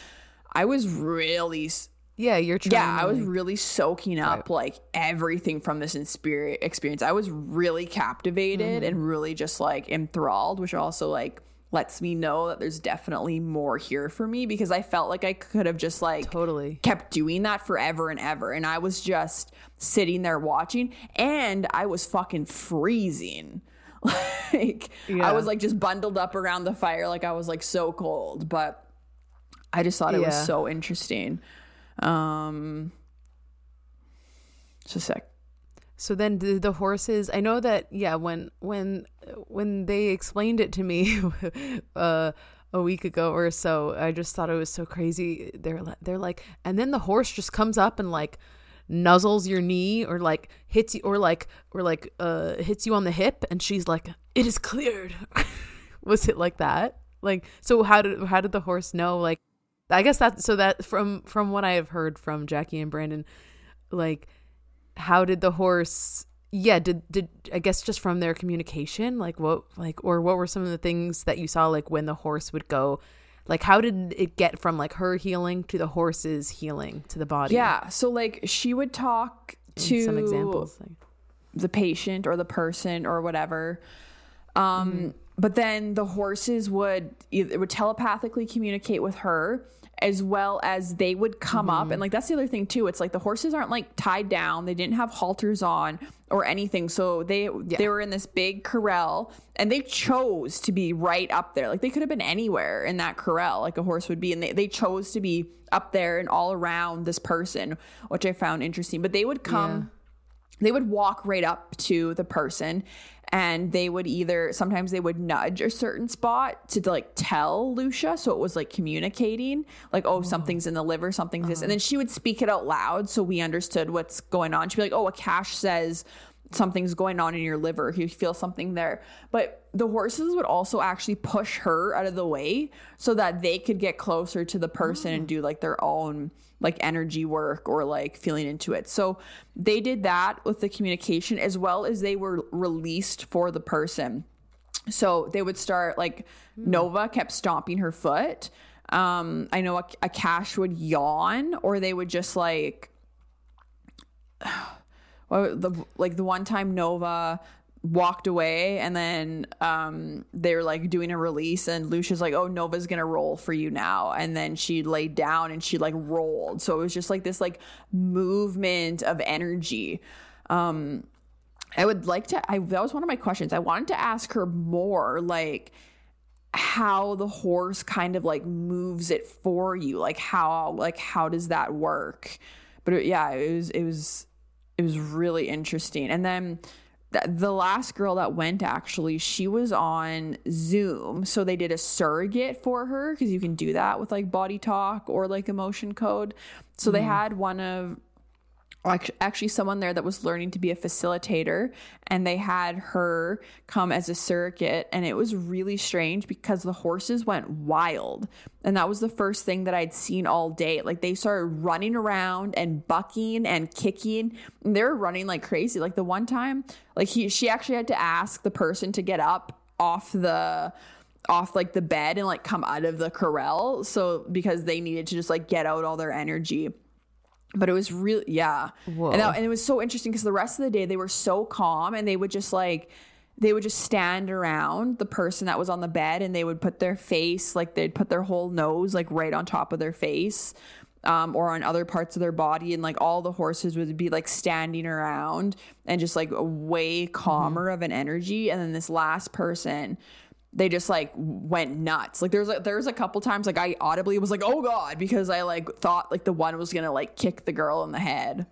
Speaker 1: i was really
Speaker 2: Yeah, you're trying.
Speaker 1: yeah, I was
Speaker 2: like-
Speaker 1: really soaking up like everything from this inspir- experience. I was really captivated
Speaker 2: Mm-hmm.
Speaker 1: and really just like enthralled, which also like lets me know that there's definitely more here for me because I felt like I could have just like
Speaker 2: totally.
Speaker 1: kept doing that forever and ever and I was just sitting there watching and I was fucking freezing. like I was like just bundled up around the fire like I was like so cold, but I just thought it was so interesting. Um just a sec.
Speaker 2: So then the, the horses, I know that yeah, when when when they explained it to me uh a week ago or so, I just thought it was so crazy. They're they're like and then the horse just comes up and like nuzzles your knee or like hits you or like or like uh hits you on the hip and she's like it is cleared. Was it like that? Like so how did how did the horse know like I guess that so that from from what I have heard from Jackie and Brandon like how did the horse yeah did did i guess just from their communication like what like or what were some of the things that you saw like when the horse would go like how did it get from like her healing to the horse's healing to the body
Speaker 1: Yeah, so like she would talk to
Speaker 2: some examples like,
Speaker 1: the patient or the person or whatever. Um, But then the horses would either would telepathically communicate with her, as well as they would come up. And mm-hmm. like that's the other thing too. It's like the horses aren't like tied down; they didn't have halters on or anything, so they they were in this big corral and they chose to be right up there. Like they could have been anywhere in that corral, like a horse would be, and they they chose to be up there and all around this person, which I found interesting. But they would come they would walk right up to the person and they would either sometimes they would nudge a certain spot to like tell Loesje so it was like communicating like oh, oh. something's in the liver something's this and uh-huh. then she would speak it out loud so we understood what's going on. She'd be like oh a cash says something's going on in your liver. You feel something there. But the horses would also actually push her out of the way so that they could get closer to the person and oh. do like their own like energy work or like feeling into it. So they did that with the communication as well as they were released for the person. So they would start like Nova kept stomping her foot. Um, I know a, a cash would yawn or they would just like well, the like the one time Nova walked away and then um they were like doing a release and Loesje's like oh Nova's gonna roll for you now. And then she laid down and she like rolled. So it was just like this like movement of energy. Um I would like to I that was one of my questions. I wanted to ask her more like how the horse kind of like moves it for you. Like how like how does that work? But it, yeah, it was it was it was really interesting. And then the, the last girl that went actually, she was on Zoom, so they did a surrogate for her because you can do that with like body talk or like emotion code. So mm-hmm. they had one of actually someone there that was learning to be a facilitator and they had her come as a surrogate and it was really strange because the horses went wild. And that was the first thing that I'd seen all day. Like they started running around and bucking and kicking. And they were running like crazy. Like the one time like he she actually had to ask the person to get up off the off like the bed and like come out of the corral so because they needed to just like get out all their energy but it was really yeah. And, that, and it was so interesting because the rest of the day they were so calm and they would just like they would just stand around the person that was on the bed and they would put their face like they'd put their whole nose like right on top of their face um, or on other parts of their body. And like all the horses would be like standing around and just like way calmer mm-hmm. of an energy. And then this last person they just like went nuts. Like there's a, there's a couple times like I audibly was like, "Oh god," because I like thought like the one was going to like kick the girl in the head.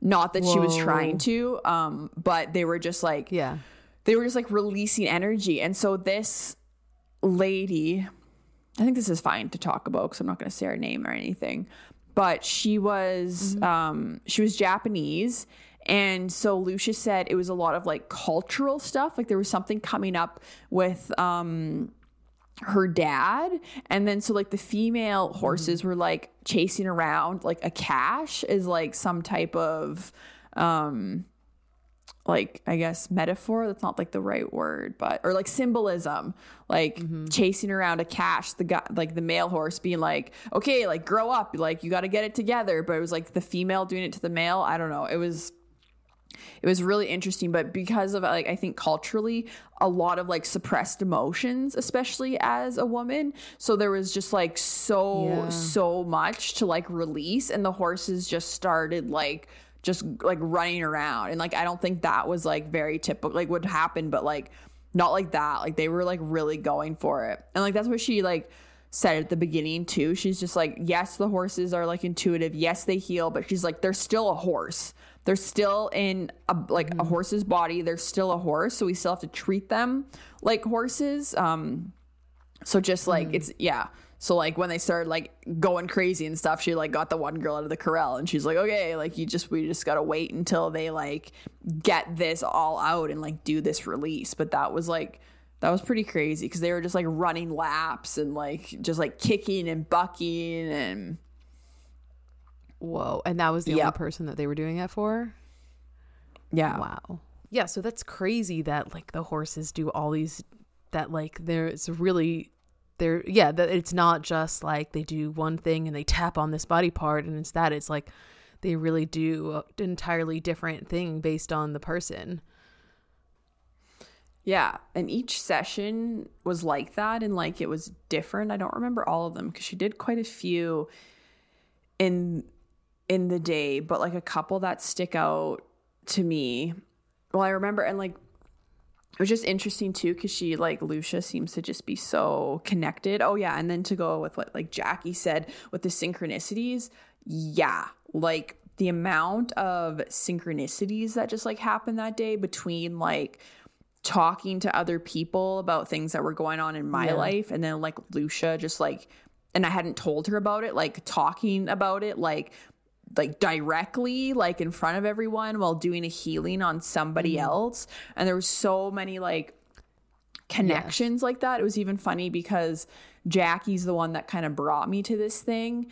Speaker 1: Not that Whoa. she was trying to, um, but they were just like
Speaker 2: yeah.
Speaker 1: They were just like releasing energy. And so this lady, I think this is fine to talk about cuz I'm not going to say her name or anything, but she was mm-hmm. um she was Japanese and so Loesje said it was a lot of like cultural stuff. Like there was something coming up with um her dad and then so like the female horses were like chasing around like a cash is like some type of um like I guess metaphor. That's not like the right word, but or like symbolism, like mm-hmm. chasing around a cash The guy, like the male horse, being like, okay, like grow up, like you got to get it together. But it was like the female doing it to the male. I don't know. It was it was really interesting but because of like i think culturally a lot of like suppressed emotions especially as a woman. So there was just like so yeah. so much to like release and the horses just started like just like running around. And like i don't think that was like very typical like would happen but like not like that. Like they were like really going for it. And like that's what she like said at the beginning too. She's just like yes the horses are like intuitive. Yes they heal but she's like they're still a horse they're still in a, like mm-hmm. a horse's body. They're still a horse, so we still have to treat them like horses. Um, so just like mm-hmm. it's yeah. So like when they started like going crazy and stuff, she like got the one girl out of the corral and she's like, okay, like you just we just gotta wait until they like get this all out and like do this release. But that was like that was pretty crazy because they were just like running laps and like just like kicking and bucking and
Speaker 2: Whoa. And that was the yep. only person that they were doing it for?
Speaker 1: Yeah.
Speaker 2: Wow. Yeah, so that's crazy that like the horses do all these that like there's really there yeah, that it's not just like they do one thing and they tap on this body part and it's that it's like they really do an entirely different thing based on the person.
Speaker 1: Yeah, and each session was like that and like it was different. I don't remember all of them because she did quite a few in in the day, but like a couple that stick out to me. Well, I remember, and like it was just interesting too because she like Loesje seems to just be so connected. Oh yeah, and then to go with what like Jackie said with the synchronicities, yeah, like the amount of synchronicities that just like happened that day between like talking to other people about things that were going on in my yeah. life and then like Loesje just like and I hadn't told her about it, like talking about it, like like directly like in front of everyone while doing a healing on somebody mm-hmm. else and there was so many like connections yes. like that it was even funny because Jackie's the one that kind of brought me to this thing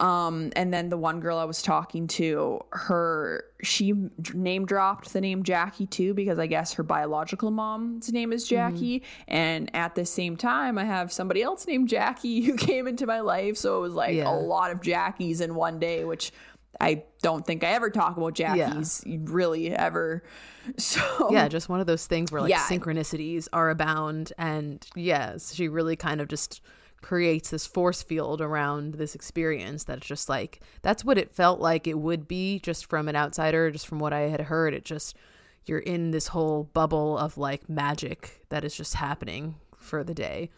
Speaker 1: um, and then the one girl I was talking to, her she name dropped the name Jackie too because I guess her biological mom's name is Jackie. Mm-hmm. And at the same time, I have somebody else named Jackie who came into my life, so it was like yeah. a lot of Jackies in one day, which I don't think I ever talk about Jackie's yeah. really ever. So
Speaker 2: yeah, just one of those things where like yeah. synchronicities are abound, and yes, she really kind of just creates this force field around this experience that's just like that's what it felt like it would be just from an outsider just from what i had heard it just you're in this whole bubble of like magic that is just happening for the day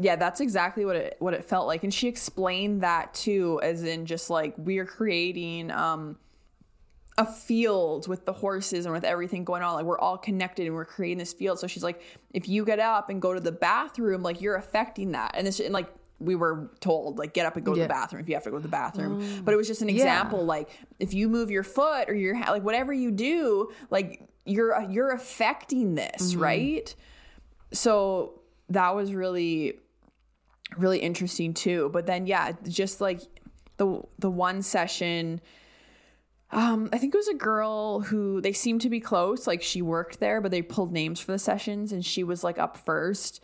Speaker 1: yeah that's exactly what it what it felt like. And she explained that too as in just like we are creating um a field with the horses and with everything going on. Like we're all connected and we're creating this field. So she's like if you get up and go to the bathroom like you're affecting that. And this and like we were told like get up and go to the bathroom if you have to go to the bathroom. But it was just an example like if you move your foot or your like whatever you do like you're you're affecting this right? So that was really really interesting too. But then yeah just like the the one session um i think it was a girl who they seemed to be close like she worked there but they pulled names for the sessions and she was like up first.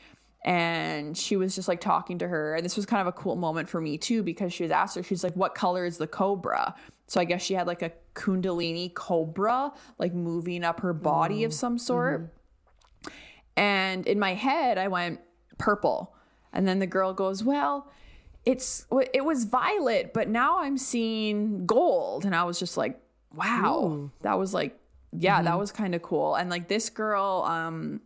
Speaker 1: And she was just like talking to her. And this was kind of a cool moment for me too because she was asked her she's like what color is the cobra? So i guess she had like a kundalini cobra like moving up her body of some sort and in my head, I went purple. And then the girl goes, Well, it's it was violet, but now I'm seeing gold. And I was just like, Wow. That was like, yeah, that was kind of cool. And like this girl, um,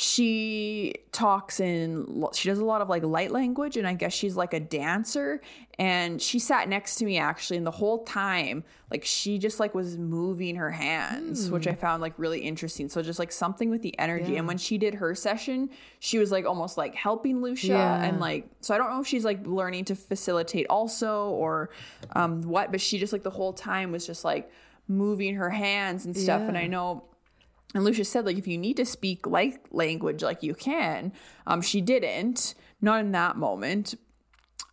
Speaker 1: she talks in she does a lot of like light language and i guess she's like a dancer. And she sat next to me actually and the whole time like she just like was moving her hands which i found like really interesting. So just like something with the energy. And when she did her session she was like almost like helping Loesje
Speaker 2: Yeah.
Speaker 1: and like so i don't know if she's like learning to facilitate also or um what but she just like the whole time was just like moving her hands and stuff. And i know and Loesje said, like, if you need to speak like language, like you can. Um, she didn't, not in that moment.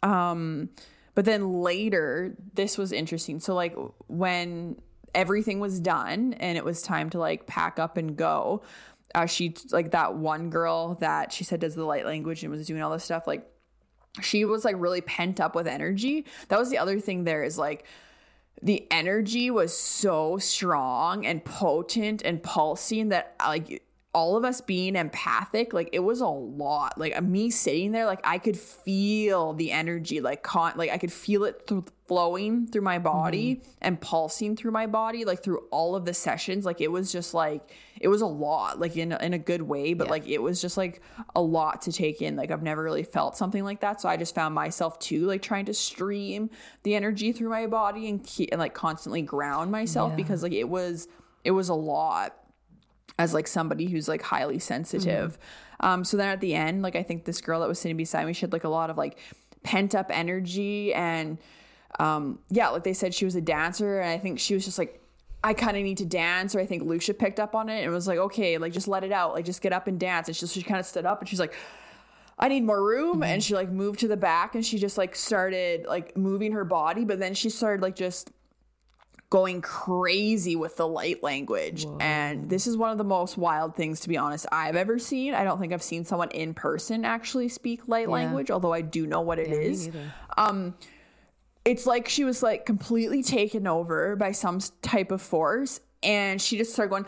Speaker 1: Um, but then later, this was interesting. So, like, when everything was done and it was time to like pack up and go, uh, she like that one girl that she said does the light language and was doing all this stuff, like she was like really pent up with energy. That was the other thing there is like the energy was so strong and potent and pulsing that like all of us being empathic like it was a lot. Like me sitting there like i could feel the energy like con- like i could feel it th- flowing through my body and pulsing through my body like through all of the sessions like it was just like it was a lot like in, in a good way but like it was just like a lot to take in like i've never really felt something like that so i just found myself too like trying to stream the energy through my body and keep and like constantly ground myself
Speaker 2: Yeah.
Speaker 1: because like it was it was a lot as like somebody who's like highly sensitive. Um, so then at the end, like I think this girl that was sitting beside me, she had like a lot of like pent up energy and um, yeah, like they said she was a dancer and I think she was just like I kind of need to dance, or I think Loesje picked up on it and was like, okay, like just let it out, like just get up and dance. And she, she kind of stood up and she's like, I need more room. And she like moved to the back and she just like started like moving her body, but then she started like just going crazy with the light language. And this is one of the most wild things, to be honest, I've ever seen. I don't think I've seen someone in person actually speak light language, although I do know what it
Speaker 2: Yeah,
Speaker 1: is.
Speaker 2: neither.
Speaker 1: It's like she was like completely taken over by some type of force. And she just started going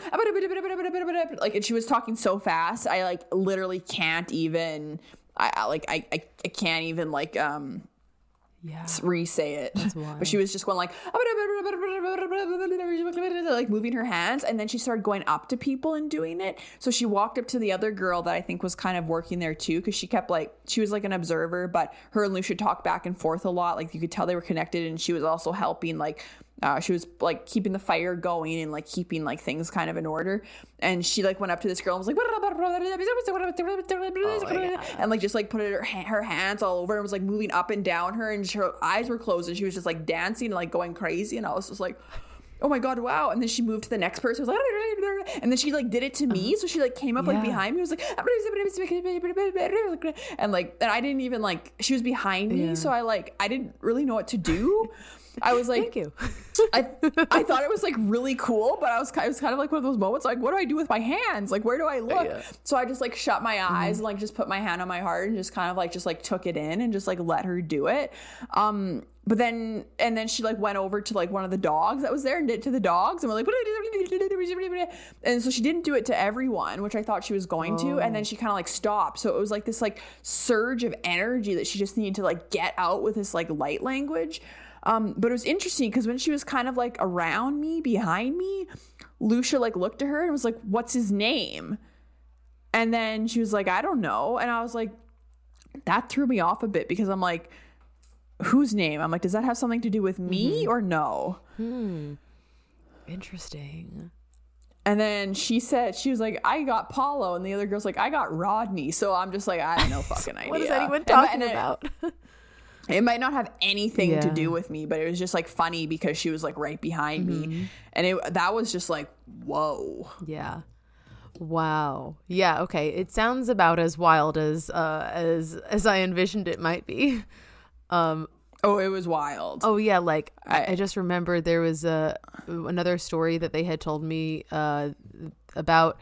Speaker 1: like, and she was talking so fast. I like literally can't even. I, like I, I I can't even like um
Speaker 2: Yeah.
Speaker 1: re-say it. But she was just going like like moving her hands and then she started going up to people and doing it. So she walked up to the other girl that I think was kind of working there too cuz she kept like she was like an observer but her and Loesje talked back and forth a lot. Like you could tell they were connected and she was also helping like uh, she was like keeping the fire going and like keeping like things kind of in order. And she like went up to this girl and was like, and like just like put her her hands all over and was like moving up and down her, and her eyes were closed and she was just like dancing and like going crazy. And I was just like, oh my god, wow! And then she moved to the next person, was like, and then she like did it to me, so she like came up like behind me, was like, and like, and I didn't even like she was behind me,
Speaker 2: Yeah.
Speaker 1: so I like I didn't really know what to do. I was like,
Speaker 2: Thank you.
Speaker 1: I I thought it was like really cool, but I was kind it was kind of like one of those moments like, what do I do with my hands? Like, where do I look?
Speaker 2: Yeah.
Speaker 1: So I just like shut my eyes and like just put my hand on my heart and just kind of like just like took it in and just like let her do it. Um, but then and then she like went over to like one of the dogs that was there and did it to the dogs and we're like and so she didn't do it to everyone, which I thought she was going to, and then she kind of like stopped. So it was like this like surge of energy that she just needed to like get out with this like light language. Um, but it was interesting because when she was kind of like around me, behind me, Loesje like looked at her and was like, "What's his name?" And then she was like, "I don't know." And I was like, that threw me off a bit because I'm like, whose name? I'm like, does that have something to do with me or no? Hmm.
Speaker 2: Interesting.
Speaker 1: And then she said, she was like, I got Paulo. And the other girl's like, I got Rodney. So I'm just like, I have no fucking idea.
Speaker 2: What is anyone talking
Speaker 1: and it-
Speaker 2: about?
Speaker 1: It might not have anything to do with me, but it was just like funny because she was like right behind
Speaker 2: Mm-hmm.
Speaker 1: me. And it that was just like, whoa.
Speaker 2: yeah. Wow. Yeah, okay. It sounds about as wild as uh as as I envisioned it might be. Um
Speaker 1: Oh, it was wild.
Speaker 2: Oh yeah, like I,
Speaker 1: I-
Speaker 2: I just remember there was a another story that they had told me uh, about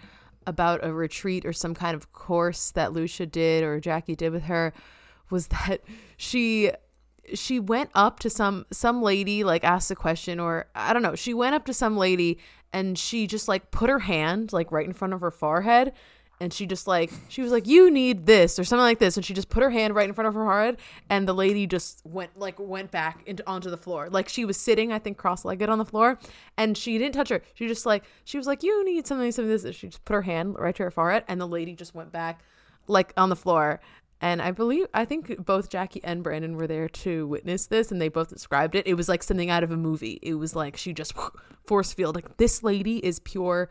Speaker 2: about a retreat or some kind of course that Loesje did or Jackie did with her was that she she went up to some some lady like asked a question or I don't know she went up to some lady and she just like put her hand like right in front of her forehead and she just like she was like you need this or something like this and she just put her hand right in front of her forehead and the lady just went like went back into onto the floor. Like she was sitting i think cross-legged on the floor and she didn't touch her. She just like she was like you need something something this and she just put her hand right to her forehead and the lady just went back like on the floor and I believe I think both Jackie and Brandon were there to witness this and they both described it. It was like something out of a movie. It was like she just force field like this lady is pure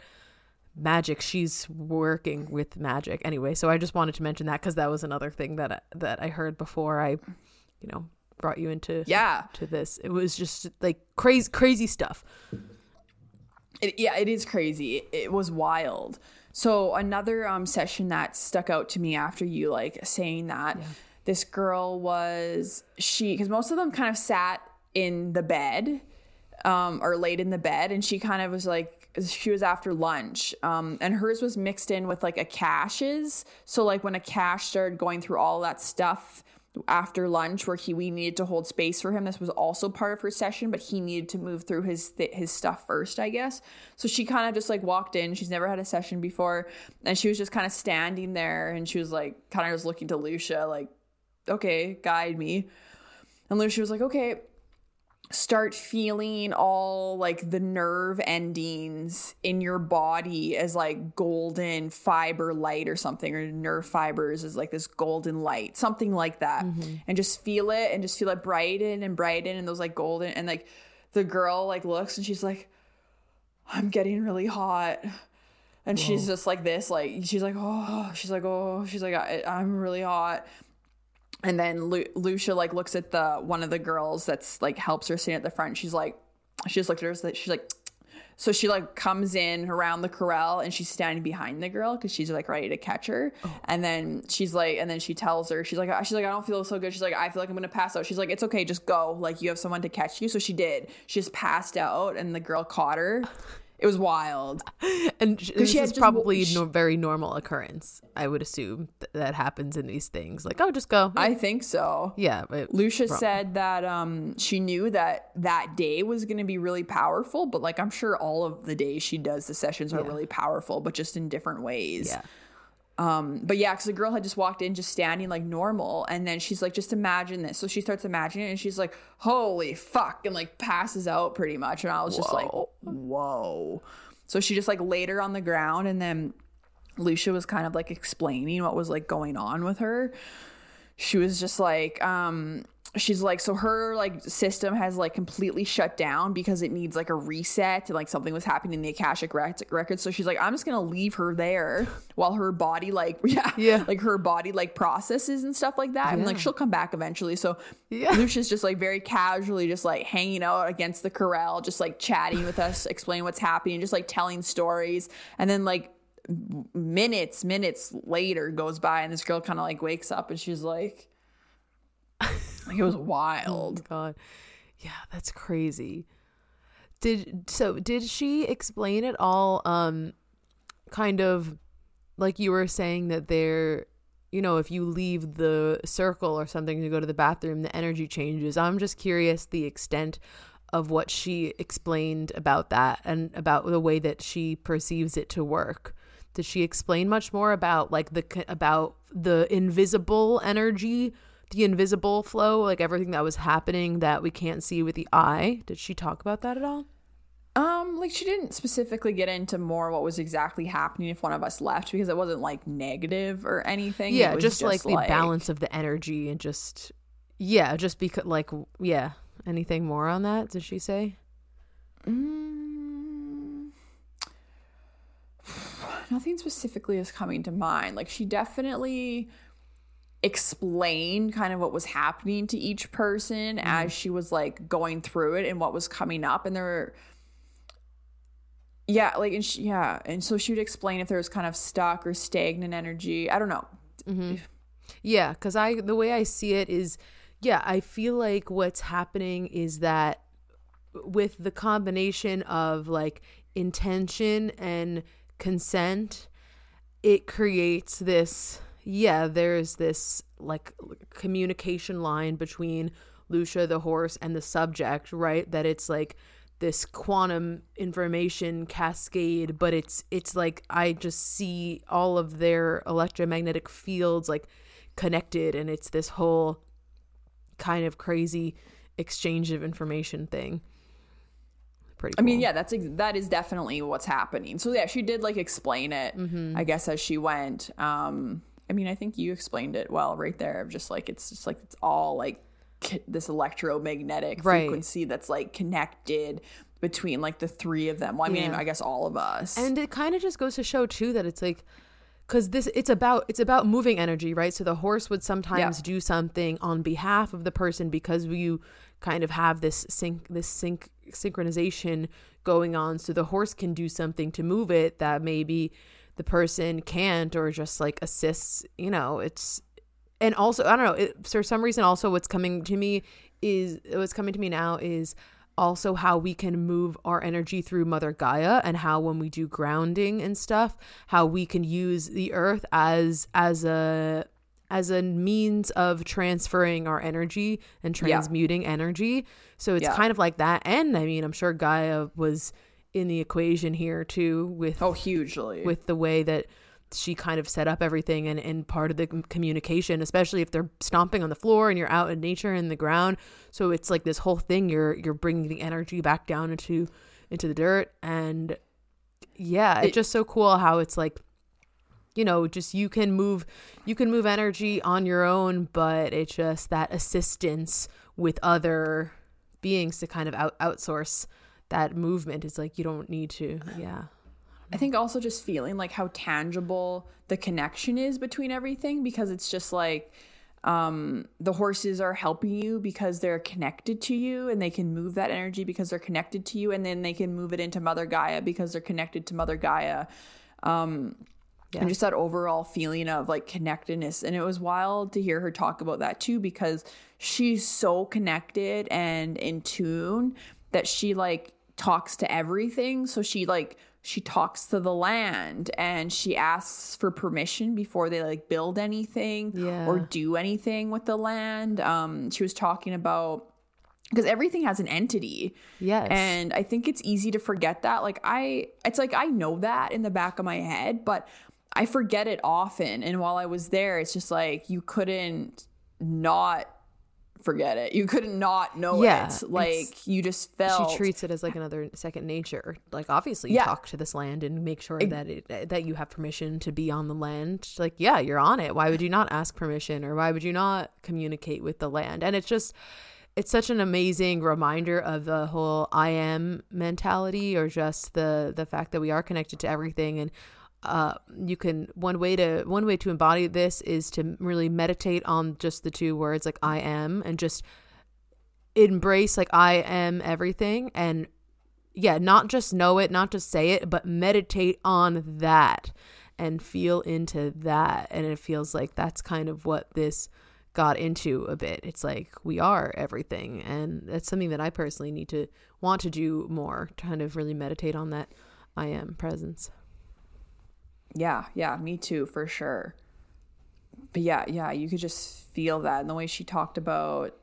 Speaker 2: magic. She's working with magic. Anyway, so I just wanted to mention that cuz that was another thing that I, that I heard before I you know brought you into
Speaker 1: Yeah.
Speaker 2: to this. It was just like crazy crazy stuff.
Speaker 1: It, yeah, it is crazy. It, it was wild. So another um session that stuck out to me after you like saying that this girl was she because most of them kind of sat in the bed um or laid in the bed and she kind of was like she was after lunch um and hers was mixed in with like a caches. So like when a cache started going through all that stuff after lunch where he we needed to hold space for him. This was also part of her session but he needed to move through his th- his stuff first i guess. So she kind of just like walked in. She's never had a session before. And she was just kind of standing there and she was like kind of just looking to Loesje like okay guide me. And Loesje was like okay start feeling all like the nerve endings in your body as like golden fiber light or something or nerve fibers as like this golden light something like that. Mm-hmm. And just feel it and just feel it brighten and brighten and those like golden and like the girl like looks and she's like i'm getting really hot. And she's just like this like she's like oh she's like oh she's like I, i'm really hot and then Lu- Loesje like looks at the one of the girls that's like helps her stand at the front. She's like, she just looked at her. so She's like, so she like comes in around the corral and she's standing behind the girl because she's like ready to catch her. Oh. And then she's like, and then she tells her, she's like, she's like, I don't feel so good. She's like, I feel like I'm gonna pass out. She's like, it's okay, just go. Like you have someone to catch you. So she did. She just passed out, and the girl caught her. It was wild.
Speaker 2: And sh- this
Speaker 1: she
Speaker 2: is probably
Speaker 1: wa-
Speaker 2: no, very normal occurrence. I would assume th- that happens in these things. Like, oh, just go.
Speaker 1: I think so.
Speaker 2: yeah, but
Speaker 1: Loesje said that um, she knew that that day was going to be really powerful, but like I'm sure all of the days she does the sessions are really powerful, but just in different ways.
Speaker 2: yeah.
Speaker 1: But yeah, because the girl had just walked in, just standing like normal, and then she's like, "Just imagine this." So she starts imagining, it, and she's like, "Holy fuck!" and like passes out pretty much. And I was just like,
Speaker 2: Whoa.
Speaker 1: "Whoa!" So she just like laid her on the ground, and then Loesje was kind of like explaining what was like going on with her. She was just like, um, she's like, so her like system has like completely shut down because it needs like a reset and like something was happening in the Akashic rec- records. So she's like, I'm just gonna leave her there while her body like yeah
Speaker 2: Yeah.
Speaker 1: like her body like processes and stuff like that, and like she'll come back eventually. So
Speaker 2: Yeah.
Speaker 1: Loesje's just like very casually just like hanging out against the corral, just like chatting with us, explaining what's happening, just like telling stories, and then like minutes minutes later goes by and this girl kind of like wakes up and she's like like it was wild
Speaker 2: God. Yeah, that's crazy. Did so did she explain it all um kind of like you were saying that there you know if you leave the circle or something to go to the bathroom the energy changes. I'm just curious the extent of what she explained about that and about the way that she perceives it to work. Did she explain much more about like the about the invisible energy, the invisible flow, like everything that was happening that we can't see with the eye? Did she talk about that at all?
Speaker 1: Um, like she didn't specifically get into more what was exactly happening if one of us left because it wasn't like negative or anything. It
Speaker 2: Yeah,
Speaker 1: was
Speaker 2: just, like the balance of the energy and just yeah, just because like yeah. Anything more on that? Did she say?
Speaker 1: Mm, nothing specifically is coming to mind. Like she definitely explained kind of what was happening to each person mm-hmm. as she was like going through it and what was coming up and there were yeah like and she, yeah and so she would explain if there was kind of stuck or stagnant energy i don't know mm-hmm.
Speaker 2: Yeah, because I the way I see it is, yeah, I feel like what's happening is that with the combination of like intention and consent, it creates this. Yeah, there's this like communication line between Loesje the horse and the subject, right? That it's like this quantum information cascade but it's it's like i just see all of their electromagnetic fields like connected and it's this whole kind of crazy exchange of information thing pretty
Speaker 1: i mean yeah that's ex- that is definitely what's happening so yeah she did like explain it
Speaker 2: Mm-hmm.
Speaker 1: i guess as she went um i mean i think you explained it well right there of just like it's just like it's all like c- this electromagnetic
Speaker 2: Right.
Speaker 1: frequency that's like connected between like the three of them well i mean
Speaker 2: Yeah.
Speaker 1: i guess all of us
Speaker 2: and it kind of just goes to show too that it's like because this it's about it's about moving energy right so the horse would sometimes
Speaker 1: Yeah.
Speaker 2: do something on behalf of the person because you kind of have this sync this sync synchronization going on so the horse can do something to move it that maybe the person can't or just like assists you know it's and also i don't know it, for some reason also what's coming to me is what's coming to me now is also how we can move our energy through mother gaia and how when we do grounding and stuff how we can use the earth as as a as a means of transferring our energy and
Speaker 1: Yeah.
Speaker 2: transmuting energy so it's
Speaker 1: Yeah.
Speaker 2: kind of like that and i mean i'm sure gaia was in the equation here too with
Speaker 1: oh hugely
Speaker 2: with the way that she kind of set up everything and, and part of the communication, especially if they're stomping on the floor and you're out in nature in the ground. So it's like this whole thing. You're you're bringing the energy back down into into the dirt, and yeah, it's
Speaker 1: It-
Speaker 2: just so cool how it's like, you know, just you can move you can move energy on your own, but it's just that assistance with other beings to kind of out outsource that movement. is like you don't need to, yeah.
Speaker 1: I think also just feeling like how tangible the connection is between everything because it's just like um, the horses are helping you because they're connected to you and they can move that energy because they're connected to you and then they can move it into Mother Gaia because they're connected to Mother Gaia. Um,
Speaker 2: Yeah.
Speaker 1: And just that overall feeling of like connectedness. And it was wild to hear her talk about that too because she's so connected and in tune that she like talks to everything. So she like she talks to the land and she asks for permission before they like build anything
Speaker 2: Yeah.
Speaker 1: or do anything with the land. Um she was talking about because everything has an entity.
Speaker 2: Yes.
Speaker 1: And I think it's easy to forget that. Like I it's like I know that in the back of my head, but I forget it often. And while I was there, it's just like you couldn't not forget it. You couldn't not know
Speaker 2: Yeah,
Speaker 1: it. Like you just felt
Speaker 2: she treats it as like another second nature. Like obviously you
Speaker 1: Yeah.
Speaker 2: talk to this land and make sure that it that you have permission to be on the land. Like yeah, you're on it. Why would you not ask permission or why would you not communicate with the land? And it's just it's such an amazing reminder of the whole I am mentality or just the the fact that we are connected to everything and uh, you can one way to one way to embody this is to really meditate on just the two words like I am and just embrace like I am everything and yeah, not just know it, not just say it, but meditate on that and feel into that. And it feels like that's kind of what this got into a bit. It's like we are everything. And that's something that I personally need to want to do more, to kind of really meditate on that I am presence.
Speaker 1: Yeah, yeah, me too, for sure. But yeah, yeah, you could just feel that. And the way she talked about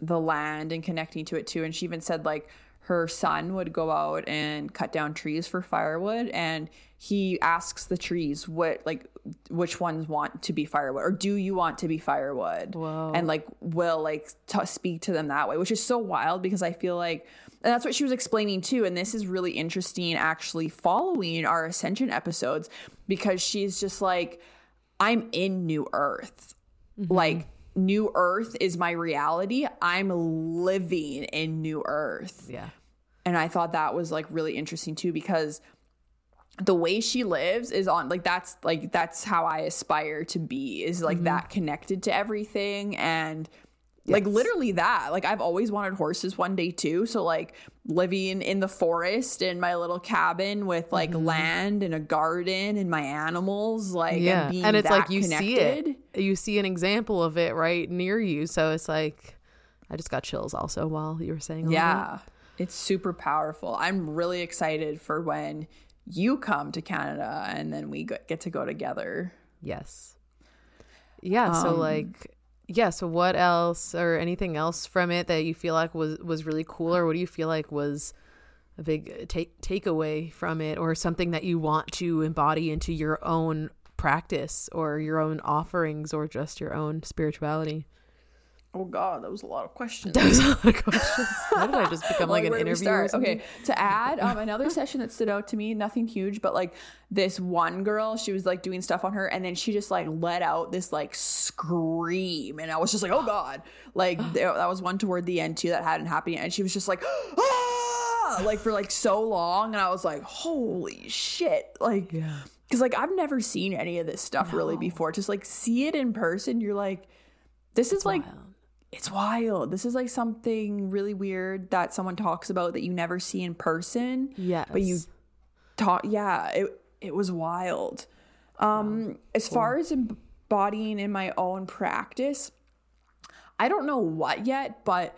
Speaker 1: the land and connecting to it too. And she even said like her son would go out and cut down trees for firewood and he asks the trees what like which ones want to be firewood or do you want to be firewood
Speaker 2: Whoa.
Speaker 1: and like will like t- speak to them that way which is so wild because i feel like and that's what she was explaining too. And this is really interesting, actually, following our Ascension episodes, because she's just like, I'm in New Earth. Mm-hmm. Like, New Earth is my reality. I'm living in New Earth.
Speaker 2: Yeah.
Speaker 1: And I thought that was like really interesting too, because the way she lives is on like that's like that's how I aspire to be is like mm-hmm. that connected to everything and yes. like literally that like I've always wanted horses one day too so like living in the forest in my little cabin with like mm-hmm. land and a garden and my animals like
Speaker 2: yeah and, and it's like you connected. see it you see an example of it right near you so it's like I just got chills also while you were saying
Speaker 1: yeah it's super powerful I'm really excited for when you come to Canada and then we get to go together.
Speaker 2: Yes. Yeah, so um, like yeah, so what else or anything else from it that you feel like was was really cool or what do you feel like was a big take takeaway from it or something that you want to embody into your own practice or your own offerings or just your own spirituality?
Speaker 1: Oh God, that was a lot of questions.
Speaker 2: That was a lot of questions. Why did I just become like, like an interviewer?
Speaker 1: Okay, to add um, another session that stood out to me, nothing huge, but like this one girl, she was like doing stuff on her, and then she just like let out this like scream, and I was just like, oh God, like that was one toward the end too that hadn't happened yet, and she was just like, ah, like for like so long, and I was like, holy shit, like, yeah, because like I've never seen any of this stuff no. really before. Just like see it in person, you're like, this is like. Wild it's wild. This is like something really weird that someone talks about that you never see in person.
Speaker 2: Yeah.
Speaker 1: But you talk yeah, it it was wild. Um wow. as cool. far as embodying in my own practice, I don't know what yet, but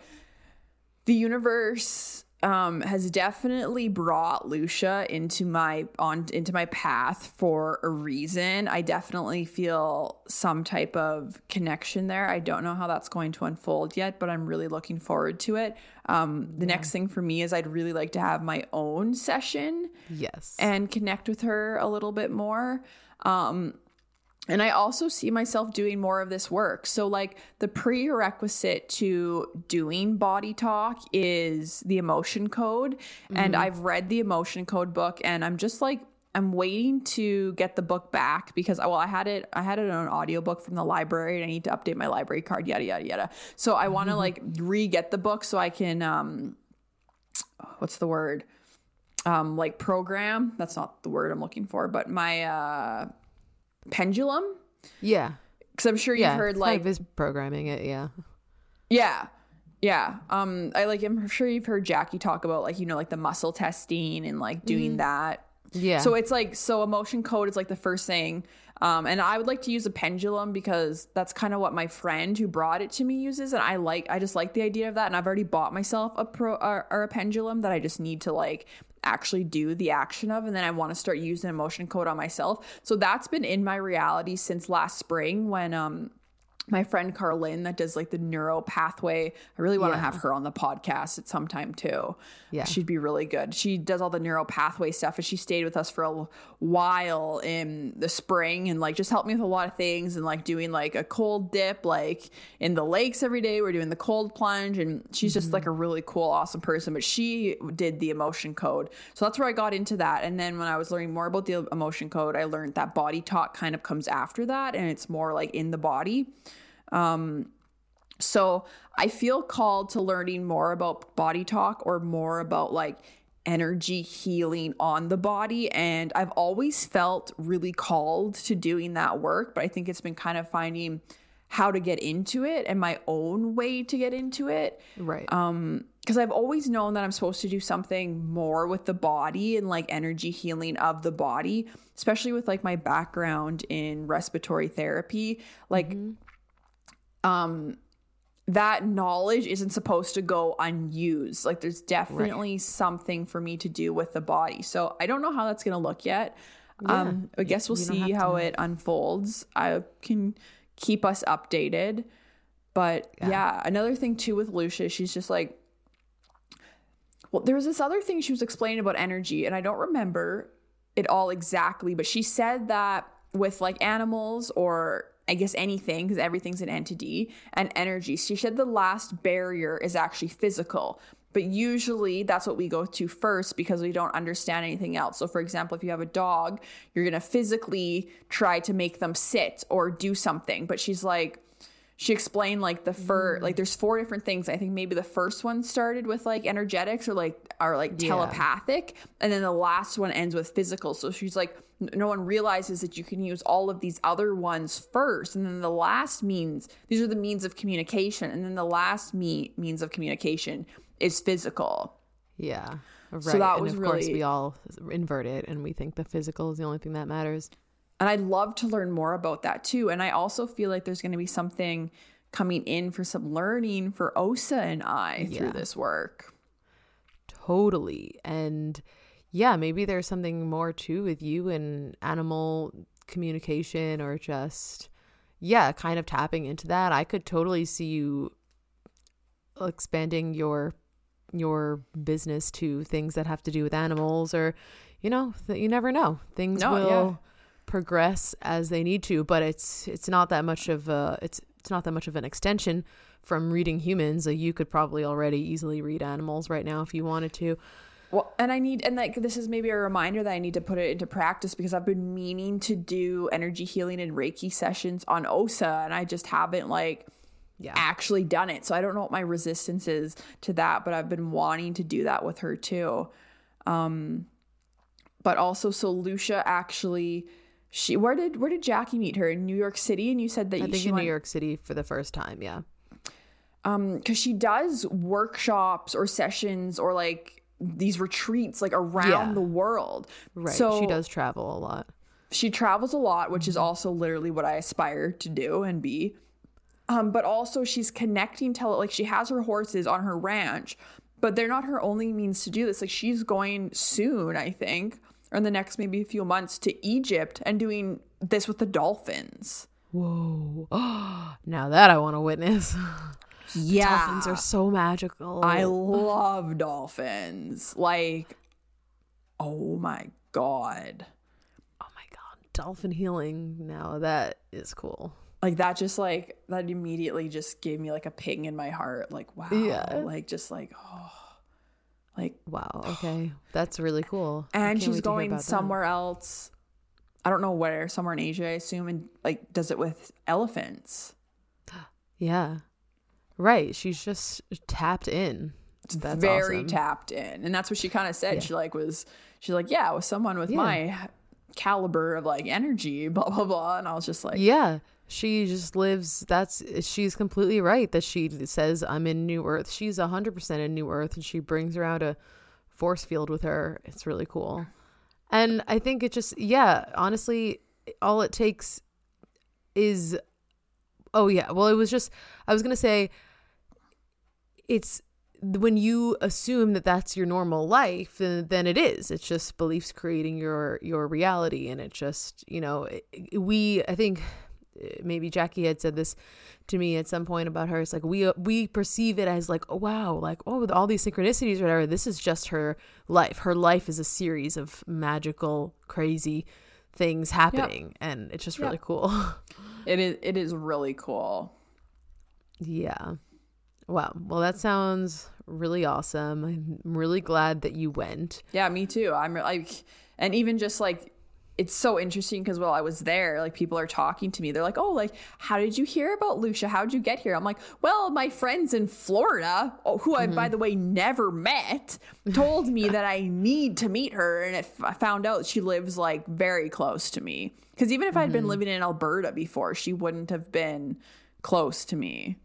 Speaker 1: the universe um, has definitely brought Loesje into my on into my path for a reason. I definitely feel some type of connection there. I don't know how that's going to unfold yet, but I'm really looking forward to it. Um, the yeah. next thing for me is I'd really like to have my own session.
Speaker 2: Yes,
Speaker 1: and connect with her a little bit more. Um, and I also see myself doing more of this work. So, like, the prerequisite to doing body talk is the emotion code. Mm-hmm. And I've read the emotion code book, and I'm just like, I'm waiting to get the book back because well I had it I had it on an audiobook from the library and I need to update my library card yada yada yada. So I want to mm-hmm. like re-get the book so I can um what's the word? Um like program. That's not the word I'm looking for, but my uh pendulum.
Speaker 2: Yeah.
Speaker 1: Because I'm sure you've yeah, heard like
Speaker 2: is programming it. Yeah.
Speaker 1: Yeah. Yeah. Um, I like I'm sure you've heard Jackie talk about like, you know, like the muscle testing and like doing mm that.
Speaker 2: Yeah.
Speaker 1: So it's like so emotion code is like the first thing. Um, and I would like to use a pendulum because that's kind of what my friend who brought it to me uses, and I like I just like the idea of that. And I've already bought myself a pro or, or a pendulum that I just need to like actually do the action of and then I want to start using emotion code on myself. So that's been in my reality since last spring when um my friend Carlin that does like the neuro pathway. I really want to yeah. have her on the podcast at some time too. Yeah. She'd be really good. She does all the neuro pathway stuff and she stayed with us for a while in the spring and like just helped me with a lot of things and like doing like a cold dip like in the lakes every day. We're doing the cold plunge and she's just mm-hmm. like a really cool, awesome person. But she did the emotion code. So that's where I got into that. And then when I was learning more about the emotion code, I learned that body talk kind of comes after that and it's more like in the body. Um, so I feel called to learning more about body talk or more about like energy healing on the body. And I've always felt really called to doing that work, but I think it's been kind of finding how to get into it and my own way to get into it.
Speaker 2: Right.
Speaker 1: Um, because I've always known that I'm supposed to do something more with the body and like energy healing of the body, especially with like my background in respiratory therapy. Like, mm-hmm um that knowledge isn't supposed to go unused. Like there's definitely right. something for me to do with the body. So I don't know how that's going to look yet. Yeah. Um I guess we'll see how to. it unfolds. I can keep us updated. But yeah. yeah, another thing too with Loesje, she's just like well, there was this other thing she was explaining about energy, and I don't remember it all exactly, but she said that with like animals or I guess anything, because everything's an entity, and energy. She said the last barrier is actually physical. But usually that's what we go to first because we don't understand anything else. So, for example, if you have a dog, you're going to physically try to make them sit or do something. But she's like, she explained like the fur mm. like there's four different things i think maybe the first one started with like energetics or like are like
Speaker 2: Yeah.
Speaker 1: telepathic and then the last one ends with physical so she's like no one realizes that you can use all of these other ones first and then the last means these are the means of communication and then the last me- means of communication is physical
Speaker 2: Yeah. Right.
Speaker 1: so that
Speaker 2: and
Speaker 1: was
Speaker 2: of course
Speaker 1: really-
Speaker 2: we all invert it and we think the physical is the only thing that matters.
Speaker 1: And I'd love to learn more about that too. And I also feel like there's going to be something coming in for some learning for Osa and I through this work.
Speaker 2: Totally. And yeah, maybe there's something more too with you and animal communication or just yeah, kind of tapping into that. I could totally see you expanding your your business to things that have to do with animals or you know, th- you never know. Things
Speaker 1: No,
Speaker 2: will
Speaker 1: yeah.
Speaker 2: Progress as they need to, but it's it's not that much of a it's it's not that much of an extension from reading humans. You could probably already easily read animals right now if you wanted to.
Speaker 1: Well, and I need, and like this is maybe a reminder that I need to put it into practice because I've been meaning to do energy healing and Reiki sessions on Osa, and I just haven't like
Speaker 2: Yeah.
Speaker 1: actually done it. So I don't know what my resistance is to that, but I've been wanting to do that with her too. Um, but also, so Loesje actually, she where did where did Jackie meet her in New York City? And you said that
Speaker 2: I think in
Speaker 1: went,
Speaker 2: New York City for the first time, yeah.
Speaker 1: um because she does workshops or sessions or like these retreats like around
Speaker 2: Yeah.
Speaker 1: the world.
Speaker 2: Right.
Speaker 1: So
Speaker 2: she does travel a lot.
Speaker 1: she travels a lot, which is also literally what I aspire to do and be. Um, but also she's connecting to like she has her horses on her ranch, but they're not her only means to do this. Like she's going soon, I think, or in the next maybe a few months to Egypt and doing this with the dolphins.
Speaker 2: Whoa. now that I want to witness.
Speaker 1: Yeah.
Speaker 2: Dolphins are so magical.
Speaker 1: I love dolphins. Like, oh my God.
Speaker 2: oh my god, dolphin healing. Now that is cool.
Speaker 1: like that just like that immediately just gave me like a ping in my heart like wow
Speaker 2: Yeah.
Speaker 1: like just like oh like
Speaker 2: Wow. Okay, that's really cool.
Speaker 1: And she's
Speaker 2: wait to hear
Speaker 1: going
Speaker 2: about that.
Speaker 1: somewhere else i don't know where somewhere in asia i assume and like does it with elephants
Speaker 2: Yeah. Right. She's just tapped in. That's
Speaker 1: very
Speaker 2: awesome.
Speaker 1: tapped in and that's what she kind of said
Speaker 2: Yeah.
Speaker 1: she like was she's like yeah with someone with
Speaker 2: Yeah.
Speaker 1: my caliber of like energy blah blah blah and i was just like
Speaker 2: Yeah. She just lives that's she's completely right that she says I'm in New Earth. She's 100% in New Earth and she brings around a force field with her. It's really cool. And I think it just yeah, honestly all it takes is oh yeah, well it was just I was going to say it's when you assume that that's your normal life then, it is it's just beliefs creating your your reality and it just you know we i think maybe jackie had said this to me at some point about her it's like we uh, we perceive it as like oh wow like oh with all these synchronicities or whatever this is just her life her life is a series of magical crazy things happening and it's just really cool
Speaker 1: it is it is really cool
Speaker 2: Yeah. Wow. Well, that sounds really awesome. I'm really glad that you went.
Speaker 1: Yeah, me too. I'm like, and even just like, it's so interesting because while I was there, like people are talking to me. They're like, "Oh, like, how did you hear about Loesje? How did you get here?" I'm like, "Well, my friends in Florida, oh, who I by mm-hmm. the way never met, told me that I need to meet her, and if I found out she lives like very close to me, because even if I'd been mm-hmm. living in Alberta before, she wouldn't have been close to me."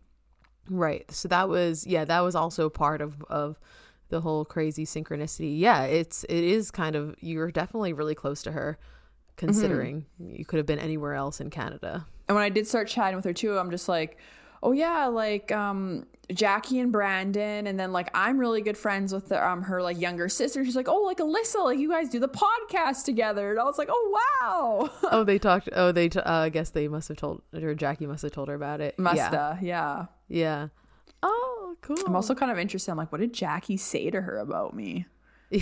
Speaker 2: Right. So that was yeah, that was also part of of the whole crazy synchronicity. Yeah, it's it is kind of you're definitely really close to her considering you could have been anywhere else in Canada.
Speaker 1: And when I did start chatting with her too, I'm just like, oh yeah, like um Jackie and Brandon, and then like I'm really good friends with the, um her like younger sister. She's like, oh like Alyssa, like you guys do the podcast together, and I was like, oh wow,
Speaker 2: oh, they talked oh they t- uh, I guess they must have told or Jackie must have told her about it.
Speaker 1: must
Speaker 2: yeah.
Speaker 1: yeah. yeah.
Speaker 2: Yeah. Oh, cool.
Speaker 1: I'm also kind of interested. I'm like, what did Jackie say to her about me?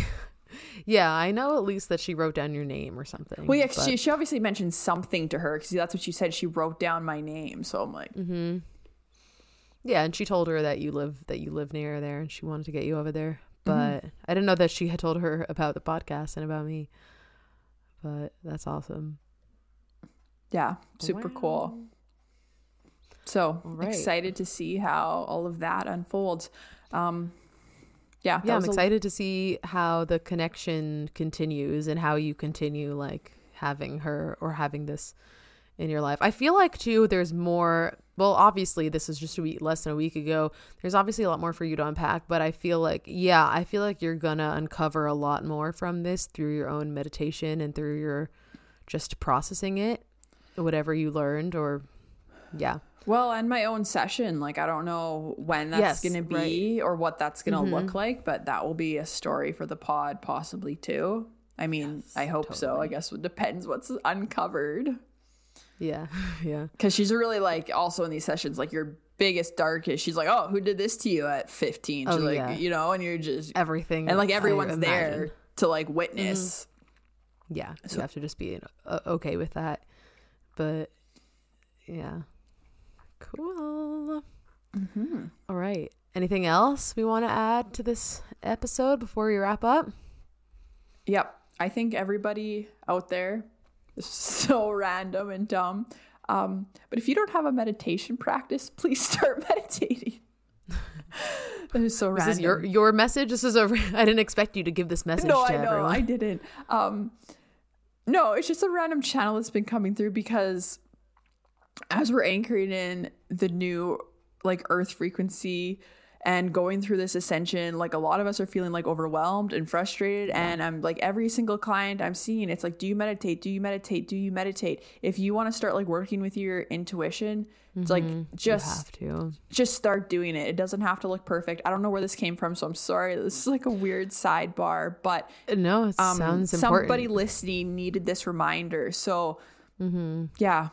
Speaker 2: Yeah, I know at least that she wrote down your name or something.
Speaker 1: Well, yeah,
Speaker 2: but-
Speaker 1: she she obviously mentioned something to her because that's what she said. She wrote down my name, so I'm like, mm-hmm.
Speaker 2: Yeah, and she told her that you live that you live near there, and she wanted to get you over there.
Speaker 1: Mm-hmm.
Speaker 2: But I didn't know that she had told her about the podcast and about me. But that's awesome.
Speaker 1: Yeah, super cool. So
Speaker 2: right.
Speaker 1: excited to see how all of that unfolds. Um, yeah,
Speaker 2: Yeah, I'm
Speaker 1: was a-
Speaker 2: excited to see how the connection continues and how you continue like having her or having this in your life. I feel like too there's more well obviously this is just a week less than a week ago. There's obviously a lot more for you to unpack, but I feel like yeah, I feel like you're going to uncover a lot more from this through your own meditation and through your just processing it whatever you learned or yeah.
Speaker 1: Well, and my own session, like I don't know when that's
Speaker 2: Yes,
Speaker 1: going to be or what that's going to look like, but that will be a story for the pod possibly too. I mean, I hope so. I guess it depends what's uncovered.
Speaker 2: Yeah. Yeah.
Speaker 1: Cuz she's really like also in these sessions like your biggest darkest. She's like, "Oh, who did this to you at 15?" She's
Speaker 2: Oh,
Speaker 1: like,
Speaker 2: yeah.
Speaker 1: you know, and you're just
Speaker 2: Everything
Speaker 1: and like everyone's there to like witness.
Speaker 2: Yeah, so you have to just be uh, okay with that. But yeah, cool.
Speaker 1: Mm-hmm.
Speaker 2: All right. Anything else we want to add to this episode before we wrap up?
Speaker 1: Yep. I think everybody out there is so random and dumb. Um, but if you don't have a meditation practice, please start meditating. that is so random.
Speaker 2: is your your message. This is a. I didn't expect you to give this message
Speaker 1: no,
Speaker 2: to
Speaker 1: I know,
Speaker 2: everyone.
Speaker 1: I didn't. Um, no, it's just a random channel that's been coming through because as we're anchoring in the new like earth frequency and going through this ascension like a lot of us are feeling like overwhelmed and frustrated. And i'm like every single client i'm seeing it's like do you meditate? Do you meditate? Do you meditate? If you want to start like working with your intuition it's like
Speaker 2: you
Speaker 1: just
Speaker 2: have to.
Speaker 1: just start doing it. It doesn't have to look perfect. I don't know where this came from so i'm sorry. This is like a weird sidebar but
Speaker 2: No, it
Speaker 1: um,
Speaker 2: sounds important.
Speaker 1: somebody listening needed this reminder. So yeah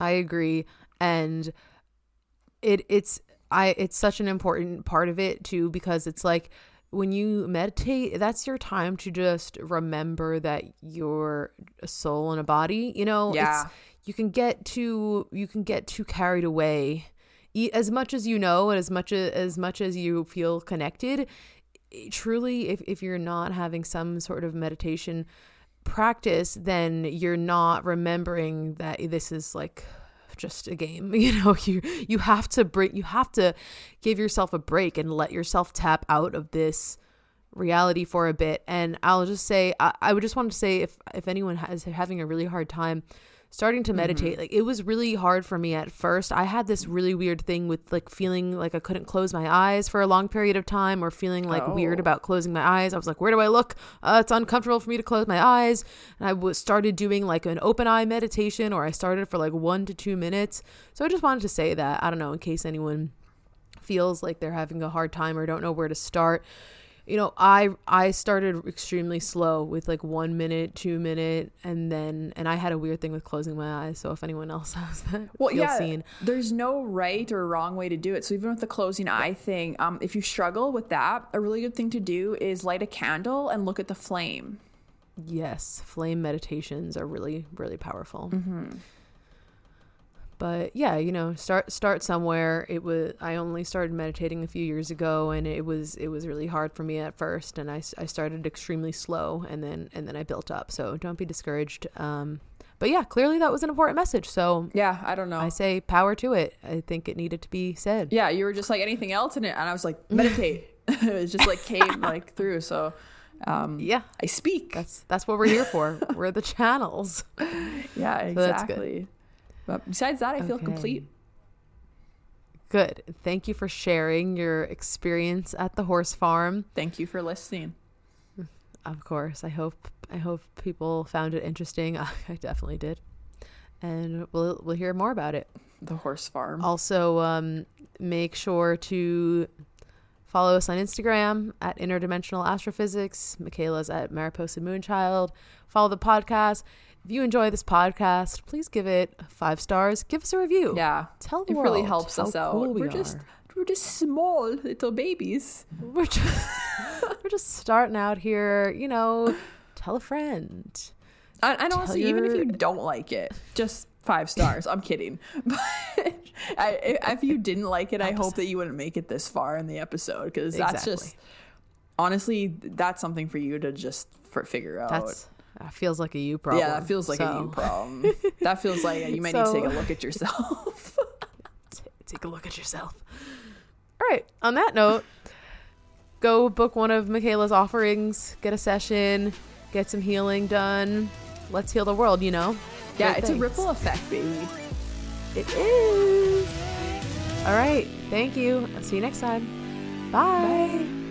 Speaker 2: I agree, and it it's I it's such an important part of it too because it's like when you meditate, that's your time to just remember that you're a soul and a body. You know,
Speaker 1: Yeah.
Speaker 2: it's, you can get too you can get too carried away. As much as you know, and as much as, as much as you feel connected, truly, if if you're not having some sort of meditation practice, then you're not remembering that this is like just a game. You know, you you have to break you have to give yourself a break and let yourself tap out of this reality for a bit. And I'll just say I, I would just want to say if if anyone has having a really hard time starting to meditate like it was really hard for me at first. I had this really weird thing with like feeling like i couldn't close my eyes for a long period of time or feeling like weird
Speaker 1: Oh.
Speaker 2: about closing my eyes. I was like where do i look? Uh, it's uncomfortable for me to close my eyes. And i was started doing like an open eye meditation or i started for like one to two minutes. So i just wanted to say that. I don't know in case anyone feels like they're having a hard time or don't know where to start you know i i started extremely slow with like one minute two minute and then and i had a weird thing with closing my eyes so if anyone else has that
Speaker 1: well yeah
Speaker 2: seen.
Speaker 1: there's no right or wrong way to do it. So even with the closing eye thing um, if you struggle with that a really good thing to do is light a candle and look at the flame.
Speaker 2: Yes flame meditations are really really powerful.
Speaker 1: Mm-hmm.
Speaker 2: But yeah you know start start somewhere. It was i only started meditating a few years ago and it was it was really hard for me at first and I, I started extremely slow and then and then i built up. So don't be discouraged. Um but yeah clearly that was an important message. So
Speaker 1: yeah i don't know.
Speaker 2: I say power to it. I think it needed to be said.
Speaker 1: Yeah you were just like anything else in it and i was like meditate. It just like came like through so um
Speaker 2: yeah.
Speaker 1: I speak.
Speaker 2: That's that's what we're here for. We're the channels.
Speaker 1: Yeah
Speaker 2: that's good.
Speaker 1: But besides that i feel complete
Speaker 2: good thank you for sharing your experience at the horse farm
Speaker 1: thank you for listening
Speaker 2: Of course. I hope I hope people found it interesting. I definitely did. And we'll we'll hear more about it.
Speaker 1: the horse farm
Speaker 2: Also, um, make sure to follow us on Instagram at Interdimensional Astrophysics. Mikayla's at Mariposa Moonchild. Follow the podcast. If you enjoy this podcast, please give it five stars. Give us a review.
Speaker 1: yeah
Speaker 2: Tell the
Speaker 1: it really helps us out
Speaker 2: cool we
Speaker 1: we're just we're just small little babies
Speaker 2: We're just we're just starting out here. You know, tell a friend.
Speaker 1: and, and also even if you don't like it just five stars. I'm kidding. But I, if you didn't like it, I hope that you wouldn't make it this far in the episode because that's
Speaker 2: Exactly.
Speaker 1: just honestly that's something for you to just for figure out.
Speaker 2: That's that feels like a you problem.
Speaker 1: yeah, that feels like a
Speaker 2: so-
Speaker 1: you problem. that feels like you might need to take a look at yourself.
Speaker 2: take a look at yourself. All right. On that note, go book one of Mikayla's offerings, get a session, get some healing done. Let's heal the world, you know?
Speaker 1: yeah,
Speaker 2: Great
Speaker 1: it's
Speaker 2: things.
Speaker 1: a ripple effect, baby.
Speaker 2: It is. All right. Thank you. I'll see you next time. Bye.